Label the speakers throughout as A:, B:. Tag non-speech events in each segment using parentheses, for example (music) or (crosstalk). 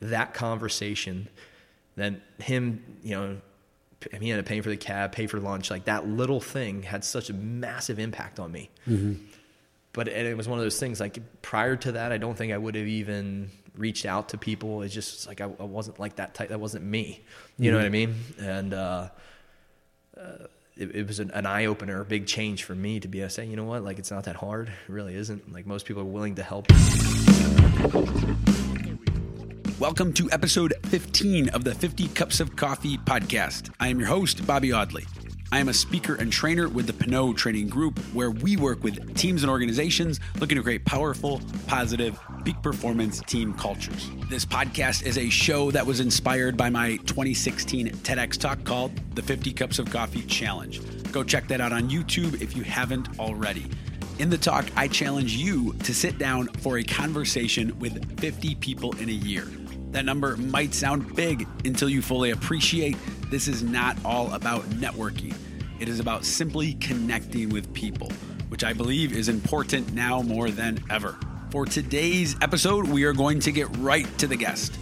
A: that conversation, then him, you know, he ended up paying for the cab, pay for lunch. Like that little thing had such a massive impact on me. But and it was one of those things. Like prior to that, I don't think I would have even reached out to people. It's just like I, I wasn't like that type. That wasn't me. You know what I mean? And uh, uh, it, it was an, an eye opener, a big change for me to be able to say, you know what? Like it's not that hard. It really isn't. Like most people are willing to help.
B: Welcome to episode 15 of the 50 Cups of Coffee podcast. I am your host, Bobby Audley. I am a speaker and trainer with the Pinot Training Group, where we work with teams and organizations looking to create powerful, positive, peak performance team cultures. This podcast is a show that was inspired by my 2016 TEDx talk called the 50 Cups of Coffee Challenge. Go check that out on YouTube if you haven't already. In the talk, I challenge you to sit down for a conversation with 50 people in a year. That number might sound big until you fully appreciate this is not all about networking. It is about simply connecting with people, which I believe is important now more than ever. For today's episode, we are going to get right to the guest.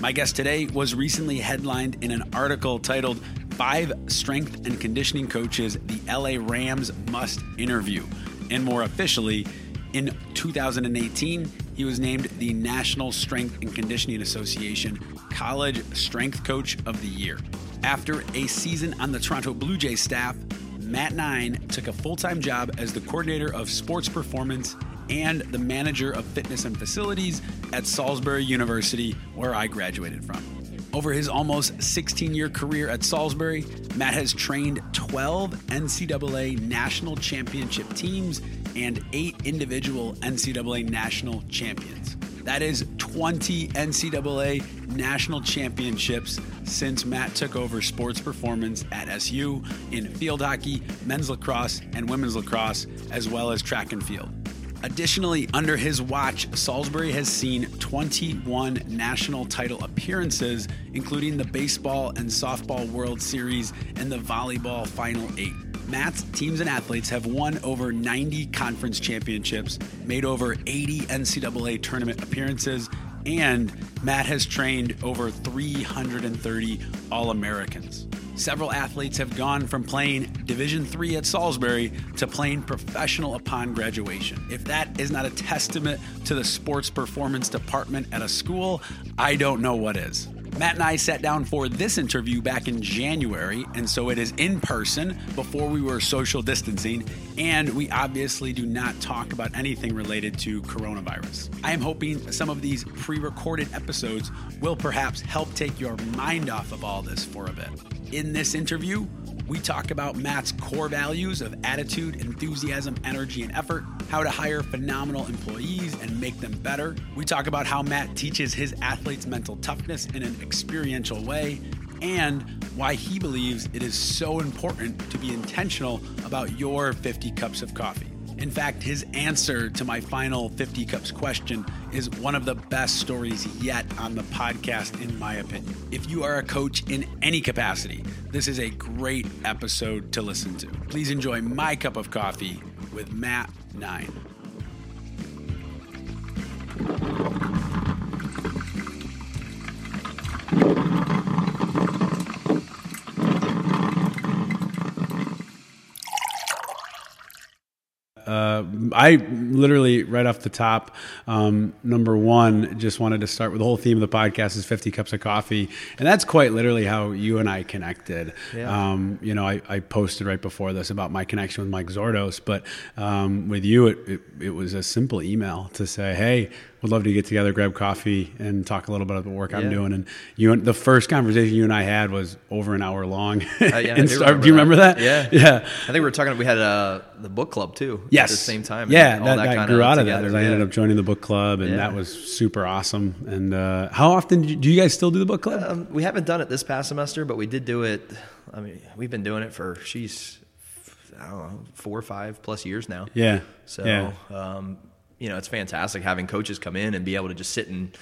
B: My guest today was recently headlined in an article titled Five Strength and Conditioning Coaches the LA Rams Must Interview. And more officially, in 2018, he was named the National Strength and Conditioning Association College Strength Coach of the Year. After a season on the Toronto Blue Jays staff, Matt Nine took a full time job as the coordinator of sports performance and the manager of fitness and facilities at Salisbury University, where I graduated from. Over his almost 16 year career at Salisbury, Matt has trained 12 NCAA national championship teams and eight individual NCAA national champions. That is 20 NCAA national championships since Matt took over sports performance at SU in field hockey, men's lacrosse, and women's lacrosse, as well as track and field. Additionally, under his watch, Salisbury has seen 21 national title appearances, including the baseball and softball World Series and the volleyball Final Eight. Matt's teams and athletes have won over 90 conference championships, made over 80 NCAA tournament appearances, and Matt has trained over 330 All Americans. Several athletes have gone from playing Division 3 at Salisbury to playing professional upon graduation. If that is not a testament to the sports performance department at a school, I don't know what is. Matt and I sat down for this interview back in January, and so it is in person before we were social distancing, and we obviously do not talk about anything related to coronavirus. I am hoping some of these pre recorded episodes will perhaps help take your mind off of all this for a bit. In this interview, we talk about Matt's core values of attitude, enthusiasm, energy, and effort, how to hire phenomenal employees and make them better. We talk about how Matt teaches his athletes mental toughness in an experiential way, and why he believes it is so important to be intentional about your 50 cups of coffee. In fact, his answer to my final 50 cups question is one of the best stories yet on the podcast, in my opinion. If you are a coach in any capacity, this is a great episode to listen to. Please enjoy my cup of coffee with Matt Nine.
C: I literally right off the top, um, number one, just wanted to start with the whole theme of the podcast is 50 cups of coffee, and that's quite literally how you and I connected.
A: Yeah.
C: Um, you know, I, I posted right before this about my connection with Mike Zordos, but um, with you, it, it, it was a simple email to say, hey. Would love to get together, grab coffee, and talk a little bit about the work I'm doing. And you, the first conversation you and I had was over an hour long.
A: Uh, yeah, (laughs) do
C: start- do you remember that?
A: Yeah,
C: yeah.
A: I think we were talking. We had uh, the book club too.
C: Yes.
A: at the same time.
C: Yeah,
A: and
C: that, that,
A: kinda
C: grew out of that.
A: together,
C: as I ended up joining the book club, and
A: Yeah.
C: that was super awesome. And uh, how often do you, do you guys still do the book club?
A: Um, we haven't done it this past semester, but we did do it. I mean, we've been doing it for she's, I don't know, four or five plus years now.
C: yeah.
A: So,
C: yeah.
A: um, you know, it's fantastic having coaches come in and be able to just sit and,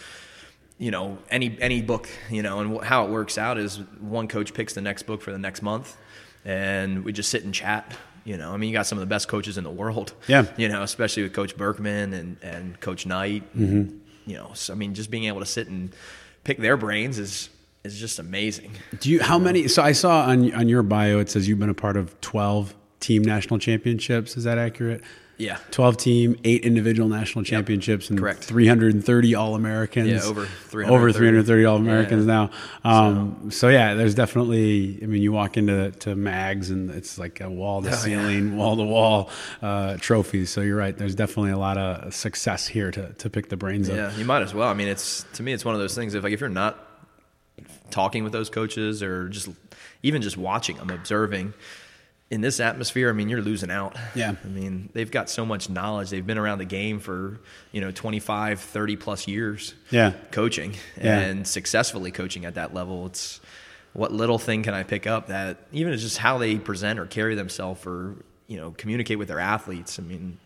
A: you know, any any book, you know, and how it works out is one coach picks the next book for the next month, and we just sit and chat. You know, I mean, you got some of the best coaches in the world.
C: Yeah.
A: You know, especially with Coach Berkman and and Coach Knight.
C: Mm-hmm.
A: You know, so I mean, just being able to sit and pick their brains is is just amazing.
B: Do you how many? So I saw on on your bio it says you've been a part of twelve team national championships. Is that accurate?
A: Yeah.
B: 12 team, eight individual national championships, and
A: Correct.
B: 330 All Americans.
A: Yeah, over 330.
B: Over 330 All Americans
A: Yeah.
B: now. Um, so. yeah, there's definitely, I mean, you walk into to Maggs and it's like a wall to
A: Oh, yeah.
B: ceiling, wall to wall uh, trophies. So you're right. There's definitely a lot of success here to, to pick the brains of.
A: Yeah, you might as well. I mean, it's to me, it's one of those things. If like if you're not talking with those coaches or just even just watching them, observing in this atmosphere, I mean, you're losing out.
B: Yeah.
A: I mean, they've got so much knowledge. They've been around the game for you know 25, 30 plus years.
B: Yeah.
A: coaching
B: Yeah.
A: and successfully coaching at that level. It's what little thing can I pick up that even it's just how they present or carry themselves or you know communicate with their athletes. I mean,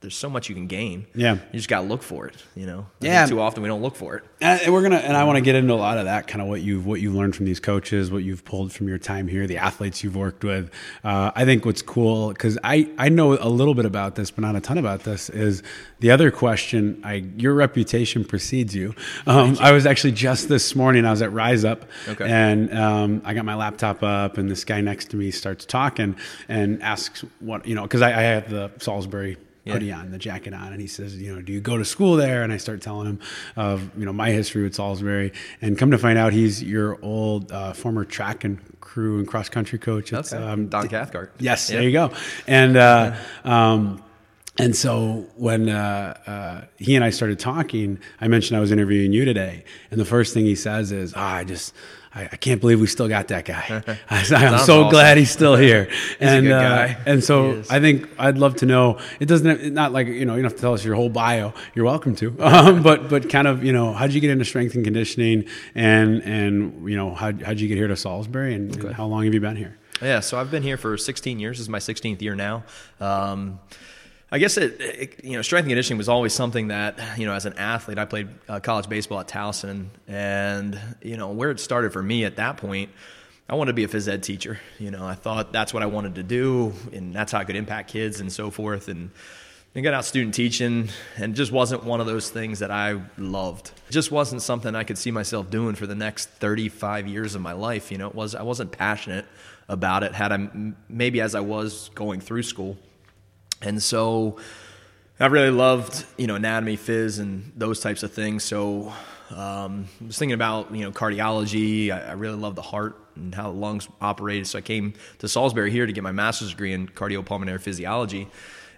A: there's so much you can gain.
B: Yeah.
A: you just got to look for it. You know, I
B: Yeah.
A: Too often we don't look for it.
B: And we're gonna, and I want to get into a lot of that, kind of what you've what you've learned from these coaches, what you've pulled from your time here, the athletes you've worked with. Uh, I think what's cool because I I know a little bit about this, but not a ton about this. Is the other question? I your reputation precedes you. Um, I was actually just this morning. I was at Rise Up,
A: Okay.
B: and um, I got my laptop up, and this guy next to me starts talking and asks what you know because I, I have the Salisbury
A: Yeah.
B: hoodie on, the jacket on, and he says, you know, do you go to school there? And I start telling him of you know my history with Salisbury, and come to find out he's your old uh, former track and crew and cross country coach. at,
A: Okay. Don Cathcart.
B: Yes,
A: Yeah.
B: there you go. And uh, um, and so when uh, uh, he and I started talking, I mentioned I was interviewing you today, and the first thing he says is, "Ah, "I just." I, I can't believe we still got that guy. (laughs) I, am so
A: awesome.
B: glad he's still (laughs) here. and
A: good
B: uh, and so. I think I'd love to know. It doesn't not like you know you don't have to tell us your whole bio. You're welcome to, (laughs) um, but but kind of you know how did you get into strength and conditioning, and and you know how how'd you get here to Salisbury, and, and how long have you been here?
A: Yeah, so I've been here for 16 years. This is my 16th year now. Um, I guess it, it, you know, strength and conditioning was always something that, you know, as an athlete, I played uh, college baseball at Towson, and you know, where it started for me at that point, I wanted to be a phys ed teacher. You know, I thought that's what I wanted to do, and that's how I could impact kids and so forth. And I got out student teaching, and just wasn't one of those things that I loved. It just wasn't something I could see myself doing for the next 35 years of my life. You know, it was I wasn't passionate about it. Had I maybe as I was going through school, and so I really loved you know anatomy, phys, and those types of things. So um, I was thinking about you know cardiology. I, I really love the heart and how the lungs operated. So I came to Salisbury here to get my master's degree in cardiopulmonary physiology.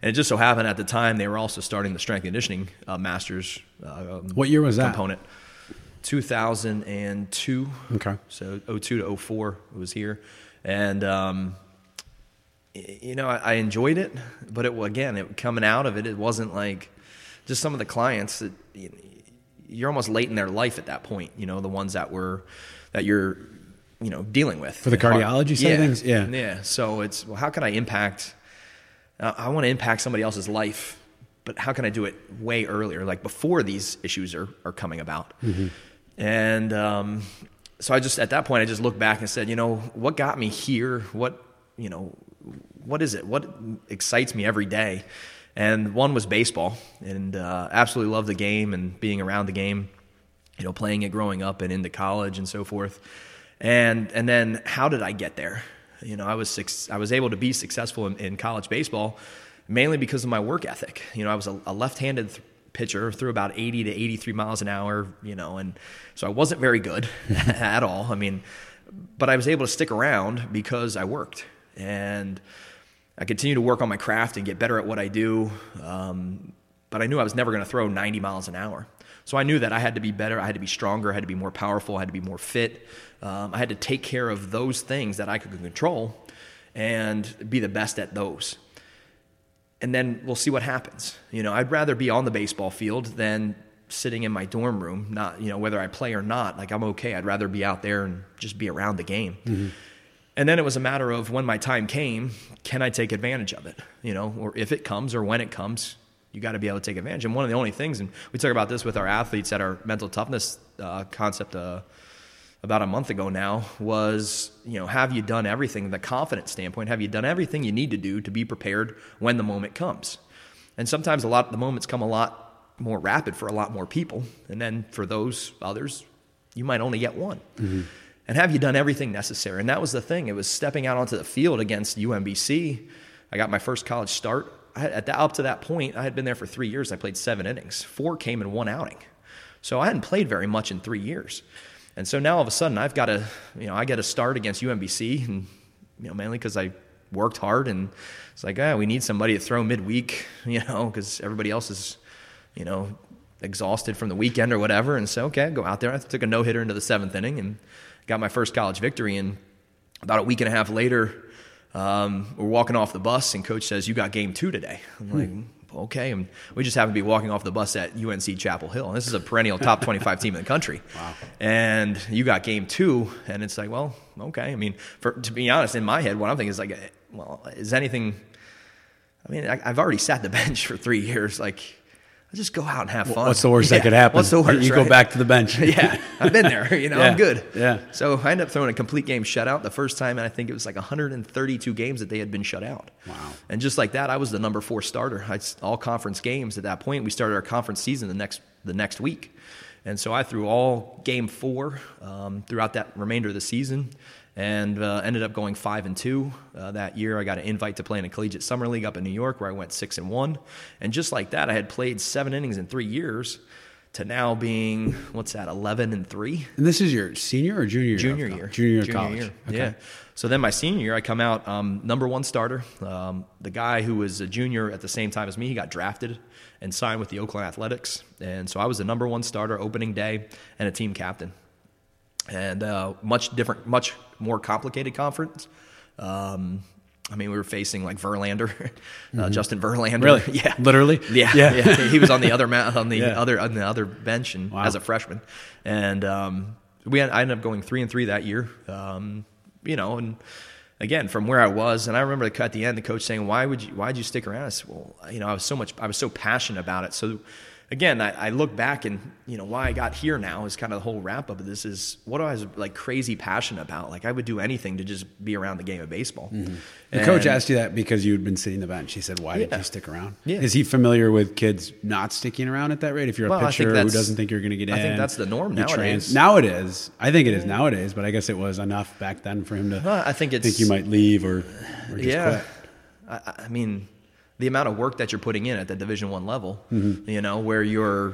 A: And it just so happened at the time they were also starting the strength conditioning uh, master's uh, um,
B: What year was that?
A: component. 2002.
B: Okay.
A: So 02 to 04 it was here. And, um, you know, I, enjoyed it, but it, again, it coming out of it, it wasn't like just some of the clients that you you're almost late in their life at that point, you know, the ones that were, that you're, you know, dealing with.
B: For the cardiology side of things? Yeah.
A: Yeah. So it's, well, how can I impact, uh, I want to impact somebody else's life, but how can I do it way earlier, like before these issues are, are coming about? And um, so I just, at that point, I just looked back and said, you know, what got me here? What, you know, what is it? What excites me every day? And one was baseball, and uh, absolutely love the game and being around the game, you know, playing it growing up and into college and so forth. And and then how did I get there? You know, I was six, I was able to be successful in, in college baseball mainly because of my work ethic. You know, I was a, a left-handed th- pitcher, threw about 80 to 83 miles an hour. You know, and so I wasn't very good (laughs) at all. I mean, but I was able to stick around because I worked and I continued to work on my craft and get better at what I do. Um, but I knew I was never going to throw 90 miles an hour. So I knew that I had to be better, I had to be stronger, I had to be more powerful, I had to be more fit. Um, I had to take care of those things that I could control and be the best at those. And then we'll see what happens. You know, I'd rather be on the baseball field than sitting in my dorm room, not, you know, whether I play or not. Like, I'm okay. I'd rather be out there and just be around the game. And then it was a matter of when my time came, can I take advantage of it? You know, or if it comes or when it comes, you got to be able to take advantage. And one of the only things, and we talk about this with our athletes at our mental toughness uh, concept uh, about a month ago now, was, you know, have you done everything, the confidence standpoint, have you done everything you need to do to be prepared when the moment comes? And sometimes a lot, of the moments come a lot more rapid for a lot more people. And then for those others, you might only get one. And have you done everything necessary? And that was the thing. It was stepping out onto the field against UMBC. I got my first college start. I had, at the, up to that point, I had been there for three years. I played seven innings. Four came in one outing. So I hadn't played very much in three years. And so now all of a sudden I've got to, you know, I get a start against UMBC and, you know, mainly because I worked hard and it's like, ah, we need somebody to throw midweek, (laughs) you know, because everybody else is, you know, exhausted from the weekend or whatever. And so, okay, go out there. I took a no hitter into the seventh inning and got my first college victory. And about a week and a half later, um, we're walking off the bus and coach says, you got game two today. I'm like, okay. And we just happen to be walking off the bus at UNC Chapel Hill. And this is a perennial top (laughs) 25 team in the country.
B: Wow.
A: And you got game two. And it's like, well, okay. I mean, for, to be honest, in my head, what I'm thinking is like, well, is anything, I mean, I, I've already sat the (laughs) bench for three years. Like, I'll just go out and have fun.
B: What's the worst that (laughs) could happen?
A: What's the worst?
B: You go back to the bench. (laughs)
A: yeah, I've been there. You know,
B: Yeah.
A: I'm good.
B: Yeah.
A: So I ended up throwing a complete game shutout the first time, and I think it was like 132 games that they had been shut out.
B: Wow.
A: And just like that, I was the number four starter. I, all conference games at that point. We started our conference season the next the next week, and so I threw all game four um, throughout that remainder of the season. And uh, ended up going five and two uh, that year. I got an invite to play in a collegiate summer league up in New York, where I went six and one. And just like that, I had played seven innings in three years, to now being what's that, eleven and three
B: And this is your senior or junior year?
A: junior year.
B: Junior year of college. Okay.
A: Yeah. So then my senior year, I come out um, number one starter. Um, the guy who was a junior at the same time as me, he got drafted and signed with the Oakland Athletics, and so I was the number one starter opening day and a team captain. And uh, much different, much more complicated conference. Um, I mean, we were facing like Verlander, (laughs) uh, Justin Verlander.
B: Mm-hmm. Really? (laughs)
A: Yeah.
B: Literally? (laughs)
A: Yeah,
B: Yeah.
A: yeah. He was on the other ma- on the
B: Yeah.
A: other on the other bench and
B: Wow.
A: as a freshman, and um, we had, I ended up going three and three that year. Um, you know, and again from where I was, and I remember the- at the end the coach saying, "Why would you? Why did you stick around?" I said, "Well, you know, I was so much, I was so passionate about it." So. Again, I, I look back and you know why I got here now is kind of the whole wrap up of this is what I was like crazy passionate about. Like I would do anything to just be around the game of baseball. Mm-hmm.
B: The coach asked you that because you'd been sitting the bench. He said, "Why did
A: Yeah.
B: you stick around?"
A: Yeah.
B: Is he familiar with kids not sticking around at that rate? If you're a
A: Well, I
B: pitcher who doesn't think you're going to get in,
A: I think that's the norm
B: you
A: nowadays.
B: now it is. I think it is nowadays, but I guess it was enough back then for him to
A: Well, I think it's
B: think you might leave or, or just
A: yeah.
B: quit.
A: I, I mean, the amount of work that you're putting in at the Division One level,
B: Mm-hmm.
A: you know, where you're,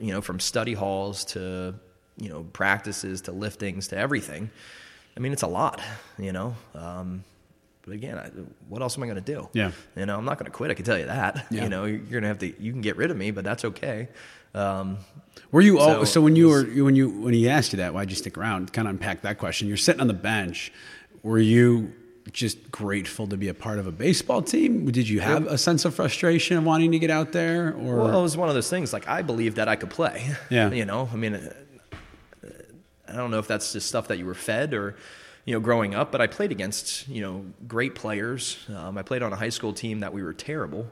A: you know, from study halls to, you know, practices to liftings to everything. I mean, it's a lot, you know. Um, but again, I, what else am I going to do?
B: Yeah.
A: You know, I'm not going to quit. I can tell you that.
B: Yeah.
A: You know, you're going to have to. You can get rid of me, but that's okay. Um,
B: Were you all,
A: So
B: so when you
A: it
B: were when you when he asked you that why'd you stick around? Kind of unpack that question. You're sitting on the bench. Were you just grateful to be a part of a baseball team? Did you have a sense of frustration of wanting to get out there, or
A: Well, it was one of those things. Like I believed that I could play.
B: Yeah.
A: You know, I mean, uh, I don't know if that's just stuff that you were fed or, you know, growing up. But I played against you know great players. Um, I played on a high school team that we were terrible.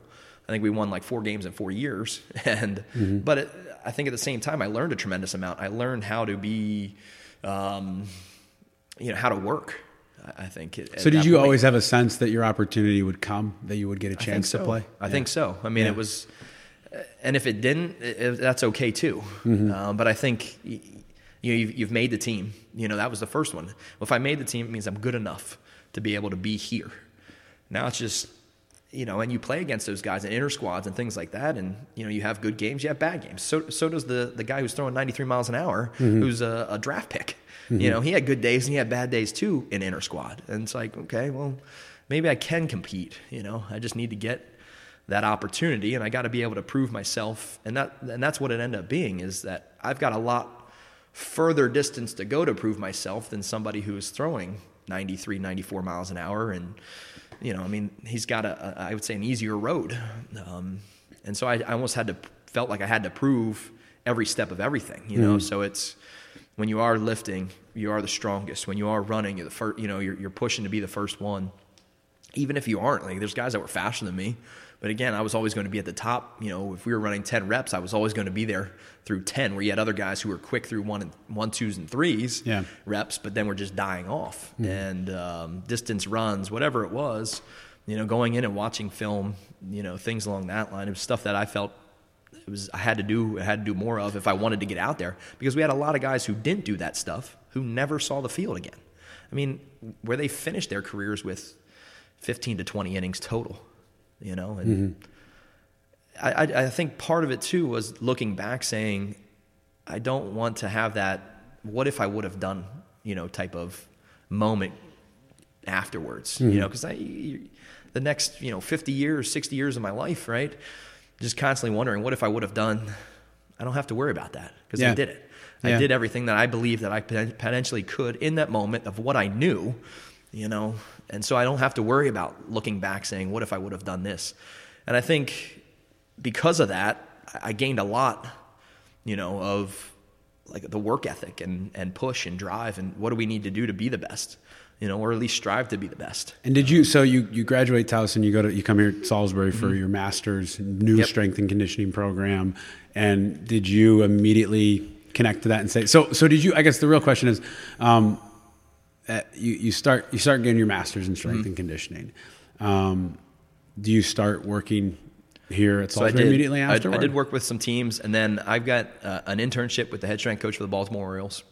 A: I think we won like four games in four years. (laughs) And but it, I think at the same time, I learned a tremendous amount. I learned how to be, um, you know, how to work. I think. at-
B: so did you
A: point.
B: always have a sense that your opportunity would come, that you would get a chance to play?
A: I think so. I mean,
B: Yeah.
A: it was, and if it didn't, i i- that's okay too.
B: Mm-hmm.
A: Uh, but I think you know, you've, you've made the team. You know, that was the first one. Well, if I made the team, it means I'm good enough to be able to be here. Now it's just, you know, and you play against those guys in inter squads and things like that, and you know, you have good games, you have bad games. So so does the the guy who's throwing 93 miles an hour,
B: Mm-hmm.
A: who's a, a draft pick. You know, he had good days and he had bad days too in inter squad, and it's like, okay, well, maybe I can compete. You know, I just need to get that opportunity, and I got to be able to prove myself, and that and that's what it ended up being is that I've got a lot further distance to go to prove myself than somebody who is throwing 93, 94 miles an hour. And, you know, I mean, he's got a, a I would say, an easier road. Um, and so I, I almost had to, felt like I had to prove every step of everything, you know? So it's, when you are lifting, you are the strongest. When you are running, you're the first, you know, you're, you're pushing to be the first one. Even if you aren't, like there's guys that were faster than me, but again, I was always going to be at the top. You know, if we were running 10 reps, I was always going to be there through 10, where you had other guys who were quick through one and one, twos, and threes
B: Yeah.
A: reps, but then we're just dying off. And um, distance runs, whatever it was, you know, going in and watching film, you know, things along that line, it was stuff that I felt it was I had to do I had to do more of if I wanted to get out there because we had a lot of guys who didn't do that stuff who never saw the field again. I mean, where they finished their careers with 15 to 20 innings total, you know, and mm-hmm. I, I, I think part of it too was looking back saying, I don't want to have that. What if I would have done, you know, type of moment afterwards, you mm-hmm. know, because I, the next, you know, 50 years, 60 years of my life, right? Just constantly wondering, what if I would have done? I don't have to worry about that because
B: Yeah.
A: I did it. I
B: Yeah.
A: did everything that I believed that I potentially could in that moment of what I knew, you know, and so I don't have to worry about looking back saying, what if I would have done this? And I think because of that, I I gained a lot, you know, of like the work ethic and, and push and drive and what do we need to do to be the best, you know, or at least strive to be the best.
B: And did you? So you you graduate Towson, you go to you come here to Salisbury for your master's new
A: Mm-hmm. Yep.
B: strength and conditioning program, and did you immediately connect to that and say so? So did you? I guess the real question is, um, uh, you you start you start getting your master's in
A: Mm-hmm.
B: strength and conditioning. Um, do you start working here at
A: So I
B: Salisbury
A: did,
B: immediately
A: I. I did work with some teams and then I've got uh, an internship with the head strength coach for the Baltimore Orioles,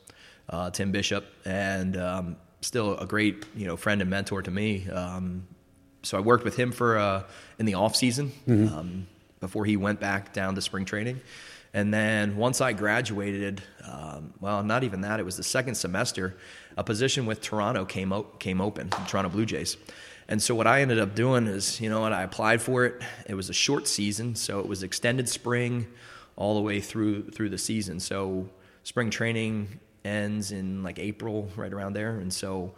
A: uh, Tim Bishop, and um, still a great, you know, friend and mentor to me. Um, so I worked with him for uh, in the off season
B: Mm-hmm.
A: um, before he went back down to spring training, and then once I graduated, um, well, not even that. It was the second semester. A position with Toronto came op- came open, Toronto Blue Jays. And so what I ended up doing is, you know what, I applied for it. It was a short season, so it was extended spring all the way through through the season. So spring training ends in like April, right around there, and so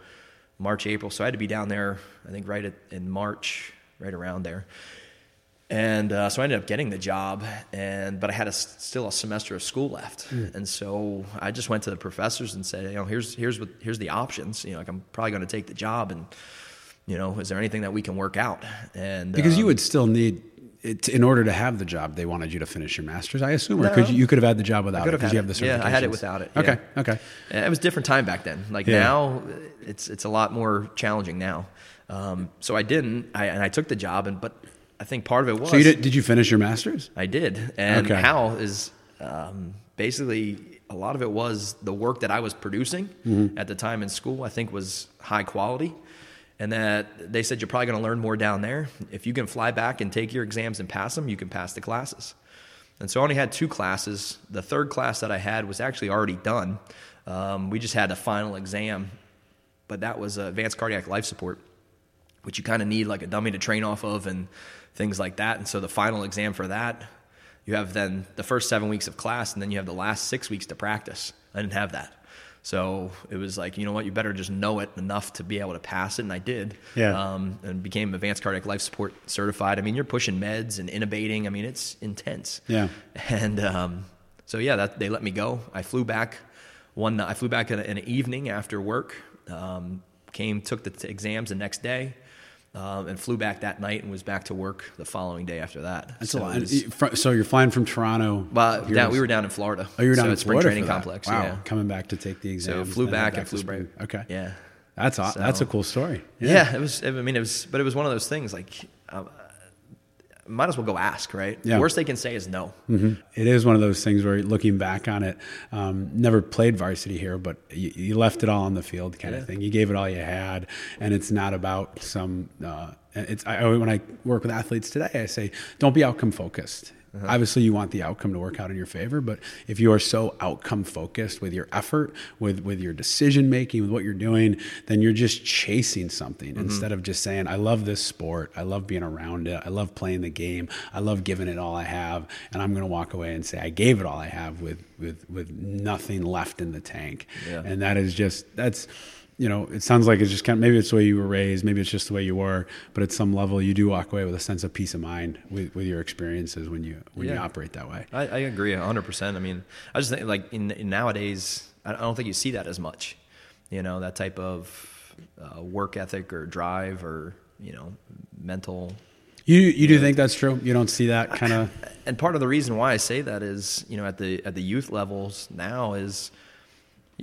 A: March, April. So I had to be down there, I think, right at, in March, right around there. And uh, so I ended up getting the job, and but I had a, still a semester of school left, and so I just went to the professors and said, you know, here's here's what here's the options. You know, like I'm probably going to take the job, and you know, is there anything that we can work out? And
B: because you
A: um,
B: would still need. It, in order to have the job, they wanted you to finish your master's, I assume, or
A: No.
B: could you, you could have had the job without it because you have the
A: it. Yeah, I had it without it,
B: Okay,
A: yeah.
B: okay.
A: And it was a different time back then. Like
B: Yeah.
A: now, it's it's a lot more challenging now. Um, so I didn't, I, and I took the job, and but I think part of it was
B: So you did, did you finish your master's?
A: I did, and
B: Okay.
A: how is um, basically a lot of it was the work that I was producing
B: Mm-hmm.
A: at the time in school. I think was high quality, and that they said you're probably going to learn more down there if you can fly back and take your exams and pass them. You can pass the classes. And so I only had two classes. The third class that I had was actually already done. Um, we just had a final exam, but that was uh, advanced cardiac life support, which you kind of need like a dummy to train off of and things like that. And so the final exam for that, you have then the first seven weeks of class, and then you have the last six weeks to practice. I didn't have that. So it was like, you know what, you better just know it enough to be able to pass it, and I did.
B: Yeah.
A: Um, and became advanced cardiac life support certified. I mean, you're pushing meds and intubating. I mean, it's intense.
B: Yeah.
A: And um, so yeah, that they let me go. I flew back one. I flew back in, in an evening after work. Um, came, took the t- exams the next day, um, and flew back that night and was back to work the following day after that.
B: That's
A: so
B: a lot.
A: was-
B: fr- So you're flying from Toronto.
A: well, down, we were down in Florida.
B: Oh, you were down
A: so
B: in
A: at Spring
B: Florida
A: Training. Complex.
B: Wow,
A: Yeah.
B: coming back to take the
A: exam.
B: So
A: flew back
B: to
A: and flew
B: spring.
A: back.
B: Okay,
A: Yeah.
B: that's
A: So-
B: that's a cool story.
A: Yeah. it was. I mean, it was, but it was one of those things. Like, uh, might as well go ask, right?
B: Yeah.
A: Worst they can say is no.
B: Mhm. It is one of those things where looking back on it, um, never played varsity here, but you, you left it all on the field, kind of thing. You gave it all you had, and it's not about some. Uh, it's I, when I work with athletes today, I say, don't be outcome focused.
A: Uh-huh.
B: Obviously, you want the outcome to work out in your favor, but if you are so outcome focused with your effort, with with your decision making, with what you're doing, then you're just chasing something
A: Mm-hmm.
B: instead of just saying, "I love this sport. I love being around it. I love playing the game. I love giving it all I have." And I'm going to walk away and say, "I gave it all I have with with with nothing left in the tank."
A: Yeah.
B: And that is just that's you know, it sounds like it's just kind of maybe it's the way you were raised, maybe it's just the way you were, but at some level you do walk away with a sense of peace of mind with, with your experiences when you when you operate that way.
A: I, I agree hundred percent. I mean, I just think like in, in nowadays, I don't think you see that as much. You know, that type of uh, work ethic or drive or you know, mental.
B: You you do think that's true? You don't see that kind of
A: And part of the reason why I say that is, you know, at the at the youth levels now is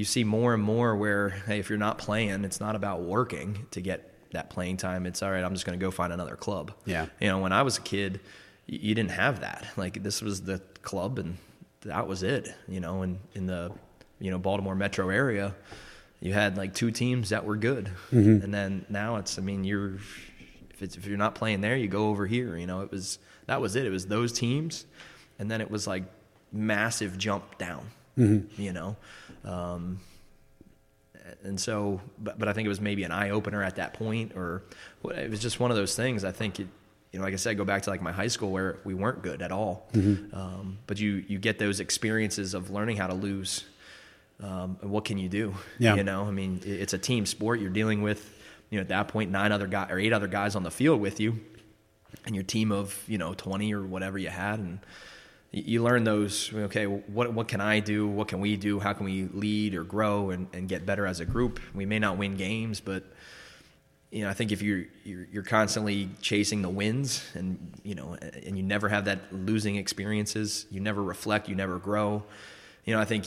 A: you see more and more where hey, if you're not playing, it's not about working to get that playing time. It's all right. I'm just going to go find another club.
B: Yeah.
A: You know, when I was a kid, you, didn't have that. Like this was the club, and that was it. You know, and in the you know Baltimore metro area, you had like two teams that were good,
B: Mm-hmm.
A: and then now it's. I mean, you're if it's if you're not playing there, you go over here. You know, it was that was it. It was those teams, and then it was like massive jump down.
B: Mm-hmm.
A: You know. Um, and so, but, but I think it was maybe an eye opener at that point, or it was just one of those things. I think it, you know, like I said, go back to like my high school where we weren't good at all.
B: Mm-hmm.
A: Um, but you you get those experiences of learning how to lose. Um, and what can you do?
B: Yeah.
A: You know, I mean, it- it's a team sport. You're dealing with, you know, at that point, nine other guys or eight other guys on the field with you, and your team of you know twenty or whatever you had, and you- learn those. Okay, what what can I do? What can we do? How can we lead or grow and, and get better as a group? We may not win games, but you know, I think if you're, you're you're constantly chasing the wins, and you know, and you never have that losing experiences, you never reflect, you never grow. You know, I think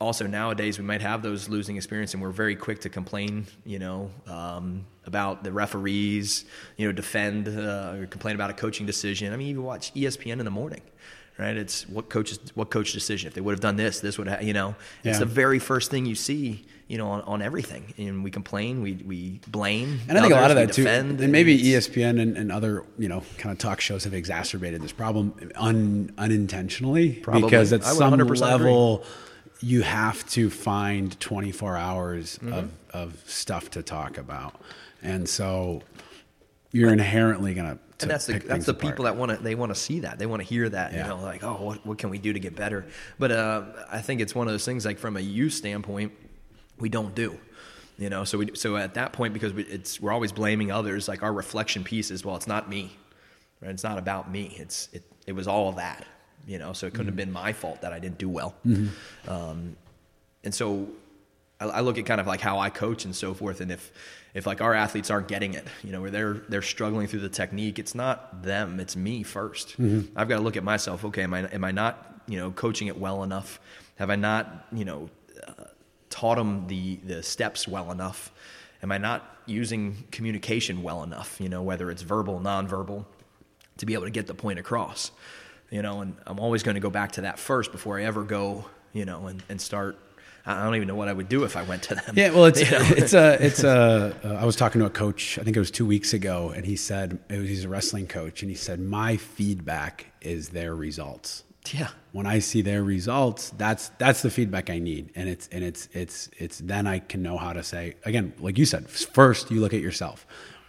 A: also nowadays we might have those losing experiences, and we're very quick to complain. You know, um, about the referees. You know, defend uh, or complain about a coaching decision. I mean, you watch ESPN in the morning. Right, it's what coaches, what coach decision. If they would have done this, this would, have, you know, it's the very first thing you see, you know, on, on everything. And we complain, we we blame,
B: And I think a lot of that too,
A: defend,
B: and maybe ESPN and, and other you know kind of talk shows have exacerbated this problem un, unintentionally
A: Probably.
B: because at some
A: 100%
B: level you have to find 24 hours
A: Mm-hmm.
B: of, of stuff to talk about, and so you're inherently gonna.
A: And that's the that's the
B: apart.
A: people that want to they want to see that. They want to hear that
B: Yeah.
A: you know like oh what what can we do to get better? But uh, I think it's one of those things like from a youth standpoint we don't do you know? So we so at that point because we, it's we're always blaming others like our reflection piece is well it's not me right? it's not about me. It's it it was all of that you know? So it couldn't have been my fault that I didn't do well. Um, and so I, look at kind of like how I coach and so forth, and if if like our athletes aren't getting it, you know, where they're they're struggling through the technique, it's not them, it's me 1st i I've got to look at myself. Okay, am I am I not you know coaching it well enough? Have I not you know uh, taught them the the steps well enough? Am I not using communication well enough? You know, whether it's verbal, nonverbal, to be able to get the point across. You know, and I'm always going to go back to that first before I ever go, you know, and, and start. I don't even know what I would do if I went to them.
B: Yeah, well, it's (laughs)
A: You know?
B: it's a it's a. Uh, I was talking to a coach. I think it was two weeks ago, and he said it was, he's a wrestling coach, and he said my feedback is their results.
A: yeah.
B: When I see their results, that's that's the feedback I need, and it's and it's it's it's then I can know how to say again, like you said, first you look at yourself.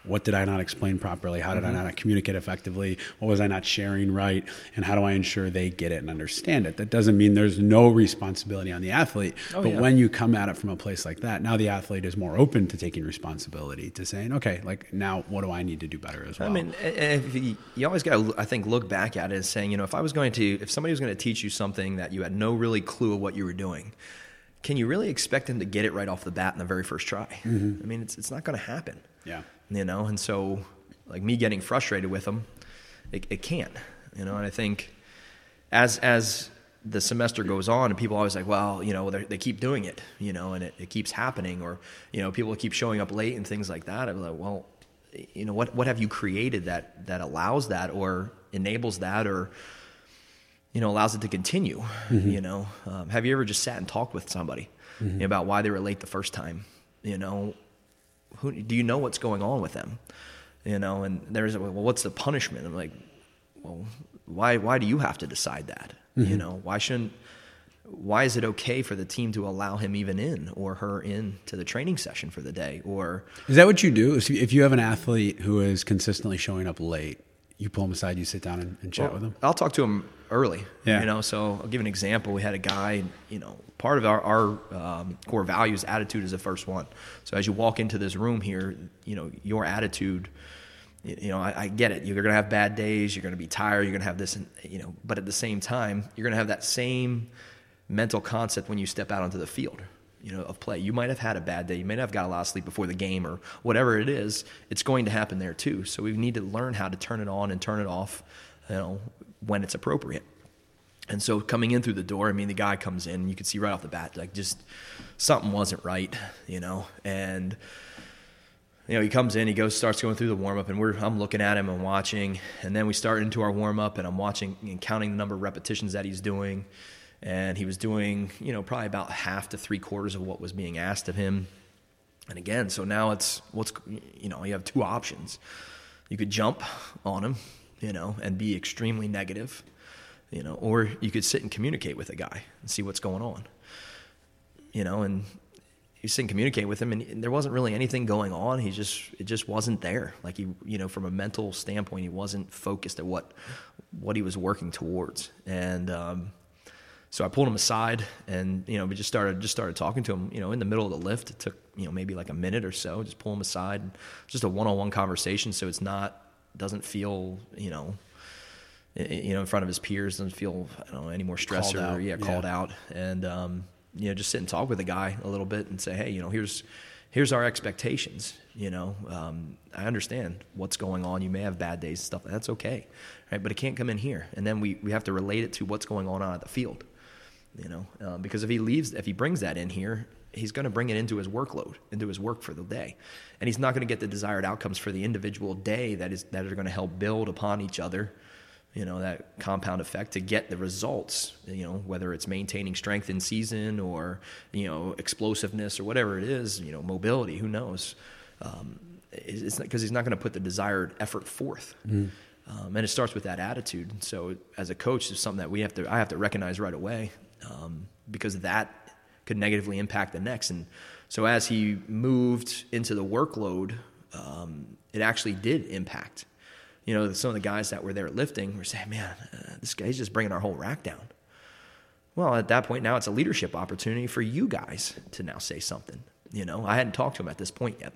B: What did I not explain properly? How did
A: Mm-hmm.
B: I not communicate effectively? What was I not sharing right? And how do I ensure they get it and understand it? That doesn't mean there's no responsibility on the athlete.
A: Oh,
B: but
A: yeah.
B: when you come at it from a place like that, now the athlete is more open to taking responsibility, to saying, okay, like now what do I need to do better as well?
A: I mean, and- and if you, you always got to, I think, look back at it as saying, you know, if I was going to, if somebody was going to teach you something that you had no really clue of what you were doing, can you really expect them to get it right off the bat in the very first try? I mean, it's it's not going to happen.
B: Yeah.
A: You know, and so like me getting frustrated with them, it, it can't. You know, and I think as as the semester goes on and people are always like, well, you know, they're- keep doing it, you know, and it, it keeps happening, or you know, people keep showing up late and things like that. I'm like, well, you know, what what have you created that that allows that or enables that or you know allows it to continue? You know, um, have you ever just sat and talked with somebody know, about why they were late the first time? You know, who do you know what's going on with them? You know, and there's well, what's the punishment? I'm like, well, why why do you have to decide that? You mm-hmm. know, why shouldn't why is it okay for the team to allow him even in or her in to the training session for the day? Or
B: Is that what you do? If you- If you have an athlete who is consistently showing up late, you pull them aside, you sit down and, and chat with them.
A: I'll talk to him early.
B: Yeah.
A: You know, so I'll give an example. We had a guy, you know, part of our, our um, core values, attitude is the first one. So as you walk into this room here, you know, your attitude, you know, I, I get it. You're going to have bad days. You're going to be tired. You're going to have this, and, you know, but at the same time, you're going to have that same mental concept when you step out onto the field, you know, of play. You might have had a bad day. You may not have got a lot of sleep before the game or whatever it is. It's going to happen there too. So we need to learn how to turn it on and turn it off, you know, when it's appropriate. And so coming in through the door, I mean, the guy comes in, you can see right off the bat, like just something wasn't right, you know, and you know, he comes in, he goes, starts going through the warm up, and we're I'm looking at him and watching, and then we start into our warm up, and I'm watching and counting the number of repetitions that he's doing, and he was doing, you know, probably about half to three quarters of what was being asked of him, and again, so now it's what's you know you have two options, you could jump on him, you know, and be extremely negative, you know, or you could sit and communicate with a guy and see what's going on, you know, and you sit and communicate with him and, there wasn't really anything going on. He just it just wasn't there. Like he you know from a mental standpoint he wasn't focused at what what he was working towards. And um, so I pulled him aside and you know we just started just started talking to him you know in the middle of the lift. It took you know maybe like a minute or so. Just pull him aside. Just a one-on-one conversation. So it's not doesn't feel you know you know in front of his peers doesn't feel I don't know any more stress
B: Called
A: or
B: out.
A: yeah called
B: Yeah.
A: out. And um, you know just sit and talk with the guy a little bit and say hey you know here's here's our expectations you know um, I understand what's going on. You may have bad days and stuff. That's okay right? But it can't come in here. And then we we have to relate it to what's going on out at the field you know um, because if he leaves if he brings that in here he's going to bring it into his workload into his work for the day. And he's not going to get the desired outcomes for the individual day that is that are going to help build upon each other you know that compound effect to get the results you know whether it's maintaining strength in season or you know explosiveness or whatever it is you know mobility who knows? Um, it's because he's not going to put the desired effort forth. Um, and it starts with that attitude. So as a coach it's something that we have to i have to recognize right away um, because that could negatively impact the next. And so as he moved into the workload um, it actually did impact you know, some of the guys that were there lifting were saying, man, uh, this guy's just bringing our whole rack down. Well, at that point, now it's a leadership opportunity for you guys to now say something. You know, I hadn't talked to them at this point yet.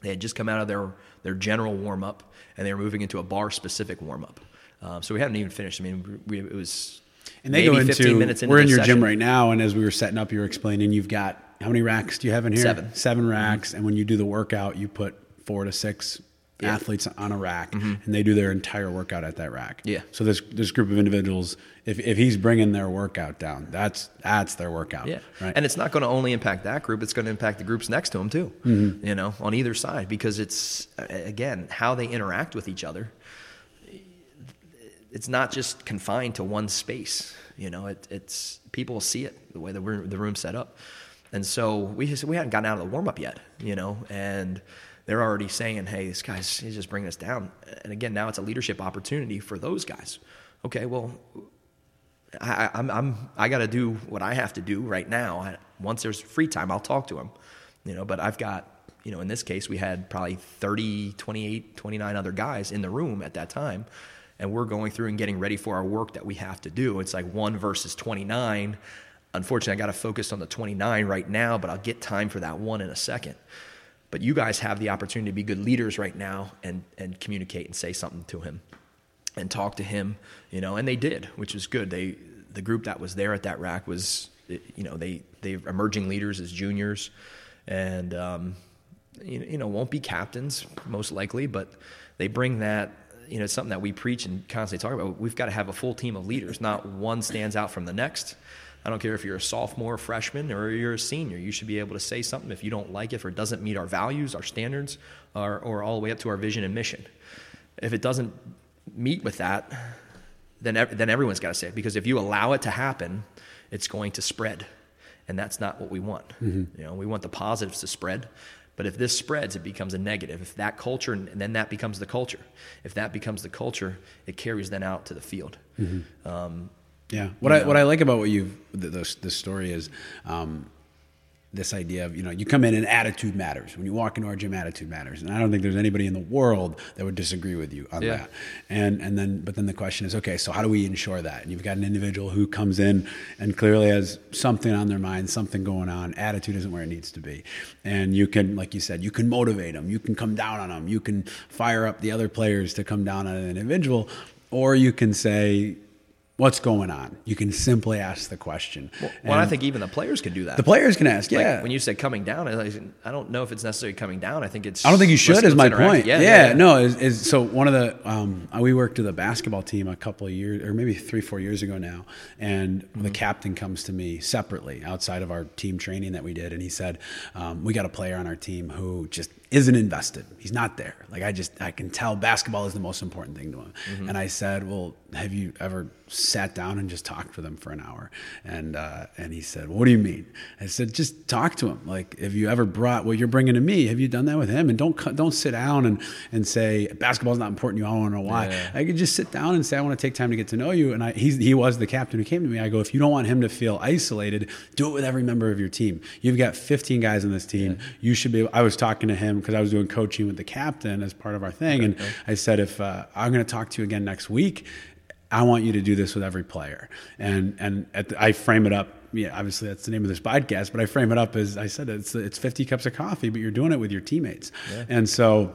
A: They had just come out of their, their general warm up and they were moving into a bar specific warm up. Um, so we hadn't even finished. I mean, we, it was
B: And they
A: maybe
B: go into
A: 15 minutes into
B: we're in your
A: session.
B: gym right now, and as we were setting up, you were explaining you've got how many racks do you have in here?
A: Seven.
B: Seven racks, and when you do the workout, you put four to six
A: Yeah.
B: athletes on a rack, and they do their entire workout at that rack.
A: Yeah.
B: So this this group of individuals, if if he's bringing their workout down, that's that's their workout.
A: Yeah,
B: Right.
A: and it's not going to only impact that group; it's going to impact the groups next to them too.
B: Mm-hmm.
A: You know, on either side, because it's again how they interact with each other. It's not just confined to one space. You know, it, it's people see it the way the room, the room's set up, and so we just, we hadn't gotten out of the warm up yet. You know, and they're already saying, "Hey, this guy's he's just bringing us down." And again, now it's a leadership opportunity for those guys. Okay, well, I, I'm, I'm I got to do what I have to do right now. I, once there's free time, I'll talk to him, you know. But I've got, you know, in this case, we had probably 30, 28, 29 other guys in the room at that time, and we're going through and getting ready for our work that we have to do. It's like one versus 29. Unfortunately, I got to focus on the 29 right now, but I'll get time for that one in a second. But you guys have the opportunity to be good leaders right now and and communicate and say something to him and talk to him, you know, and they did, which was good. They the group that was there at that rack was, you know, they they emerging leaders as juniors, and um, you, you know won't be captains most likely, but they bring that. You know, it's something that we preach and constantly talk about. We've got to have a full team of leaders. Not one stands out from the next. I don't care if you're a sophomore, freshman, or you're a senior. You should be able to say something if you don't like it or it doesn't meet our values, our standards, or, or all the way up to our vision and mission. If it doesn't meet with that, then then everyone's got to say it because if you allow it to happen, it's going to spread, and that's not what we want. You know, we want the positives to spread, but if this spreads, it becomes a negative. If that culture, and then that becomes the culture. If that becomes the culture, it carries then out to the field. Um,
B: Yeah. What I what I like about what you th- this this story is um, this idea of you know you come in and attitude matters. When you walk into our gym attitude matters. And I don't think there's anybody in the world that would disagree with you on
A: Yeah.
B: that. And and then but then the question is okay so how do we ensure that? And you've got an individual who comes in and clearly has something on their mind something going on. Attitude isn't where it needs to be. And you can like you said you can motivate them. You can come down on them. You can fire up the other players to come down on an individual. Or you can say what's going on? You can simply ask the question.
A: Well, well I think even the players can do that.
B: The players can ask, yeah.
A: Like when you said coming down, I don't know if it's necessarily coming down. I think it's.
B: I don't think you should. Is my point. Yeah, yeah, yeah, no. Is, is, so one of the um, we worked with a basketball team a couple of years, or maybe three, four years ago now, and mm-hmm. the captain comes to me separately outside of our team training that we did, and he said, um, "We got a player on our team who just isn't invested. He's not there. Like I just I can tell basketball is the most important thing to him." Mm-hmm. And I said, "Well, have you ever sat down and just talked with him for an hour. And uh, and he said, well, "What do you mean?" I said, "Just talk to him. Like, have you ever brought what you're bringing to me? Have you done that with him? And don't don't sit down and and say basketball's not important to you. I want to know why. Yeah. I could just sit down and say I want to take time to get to know you. And I he's, he was the captain who came to me. I go, if you don't want him to feel isolated, do it with every member of your team. You've got 15 guys on this team. Yeah. You should be. I was talking to him because I was doing coaching with the captain as part of our thing, okay. and I said, if uh, I'm going to talk to you again next week I want you to do this with every player. And and the, I frame it up. Yeah, obviously that's the name of this podcast, but I frame it up as I said it's it's 50 cups of coffee, but you're doing it with your teammates. Yeah. And so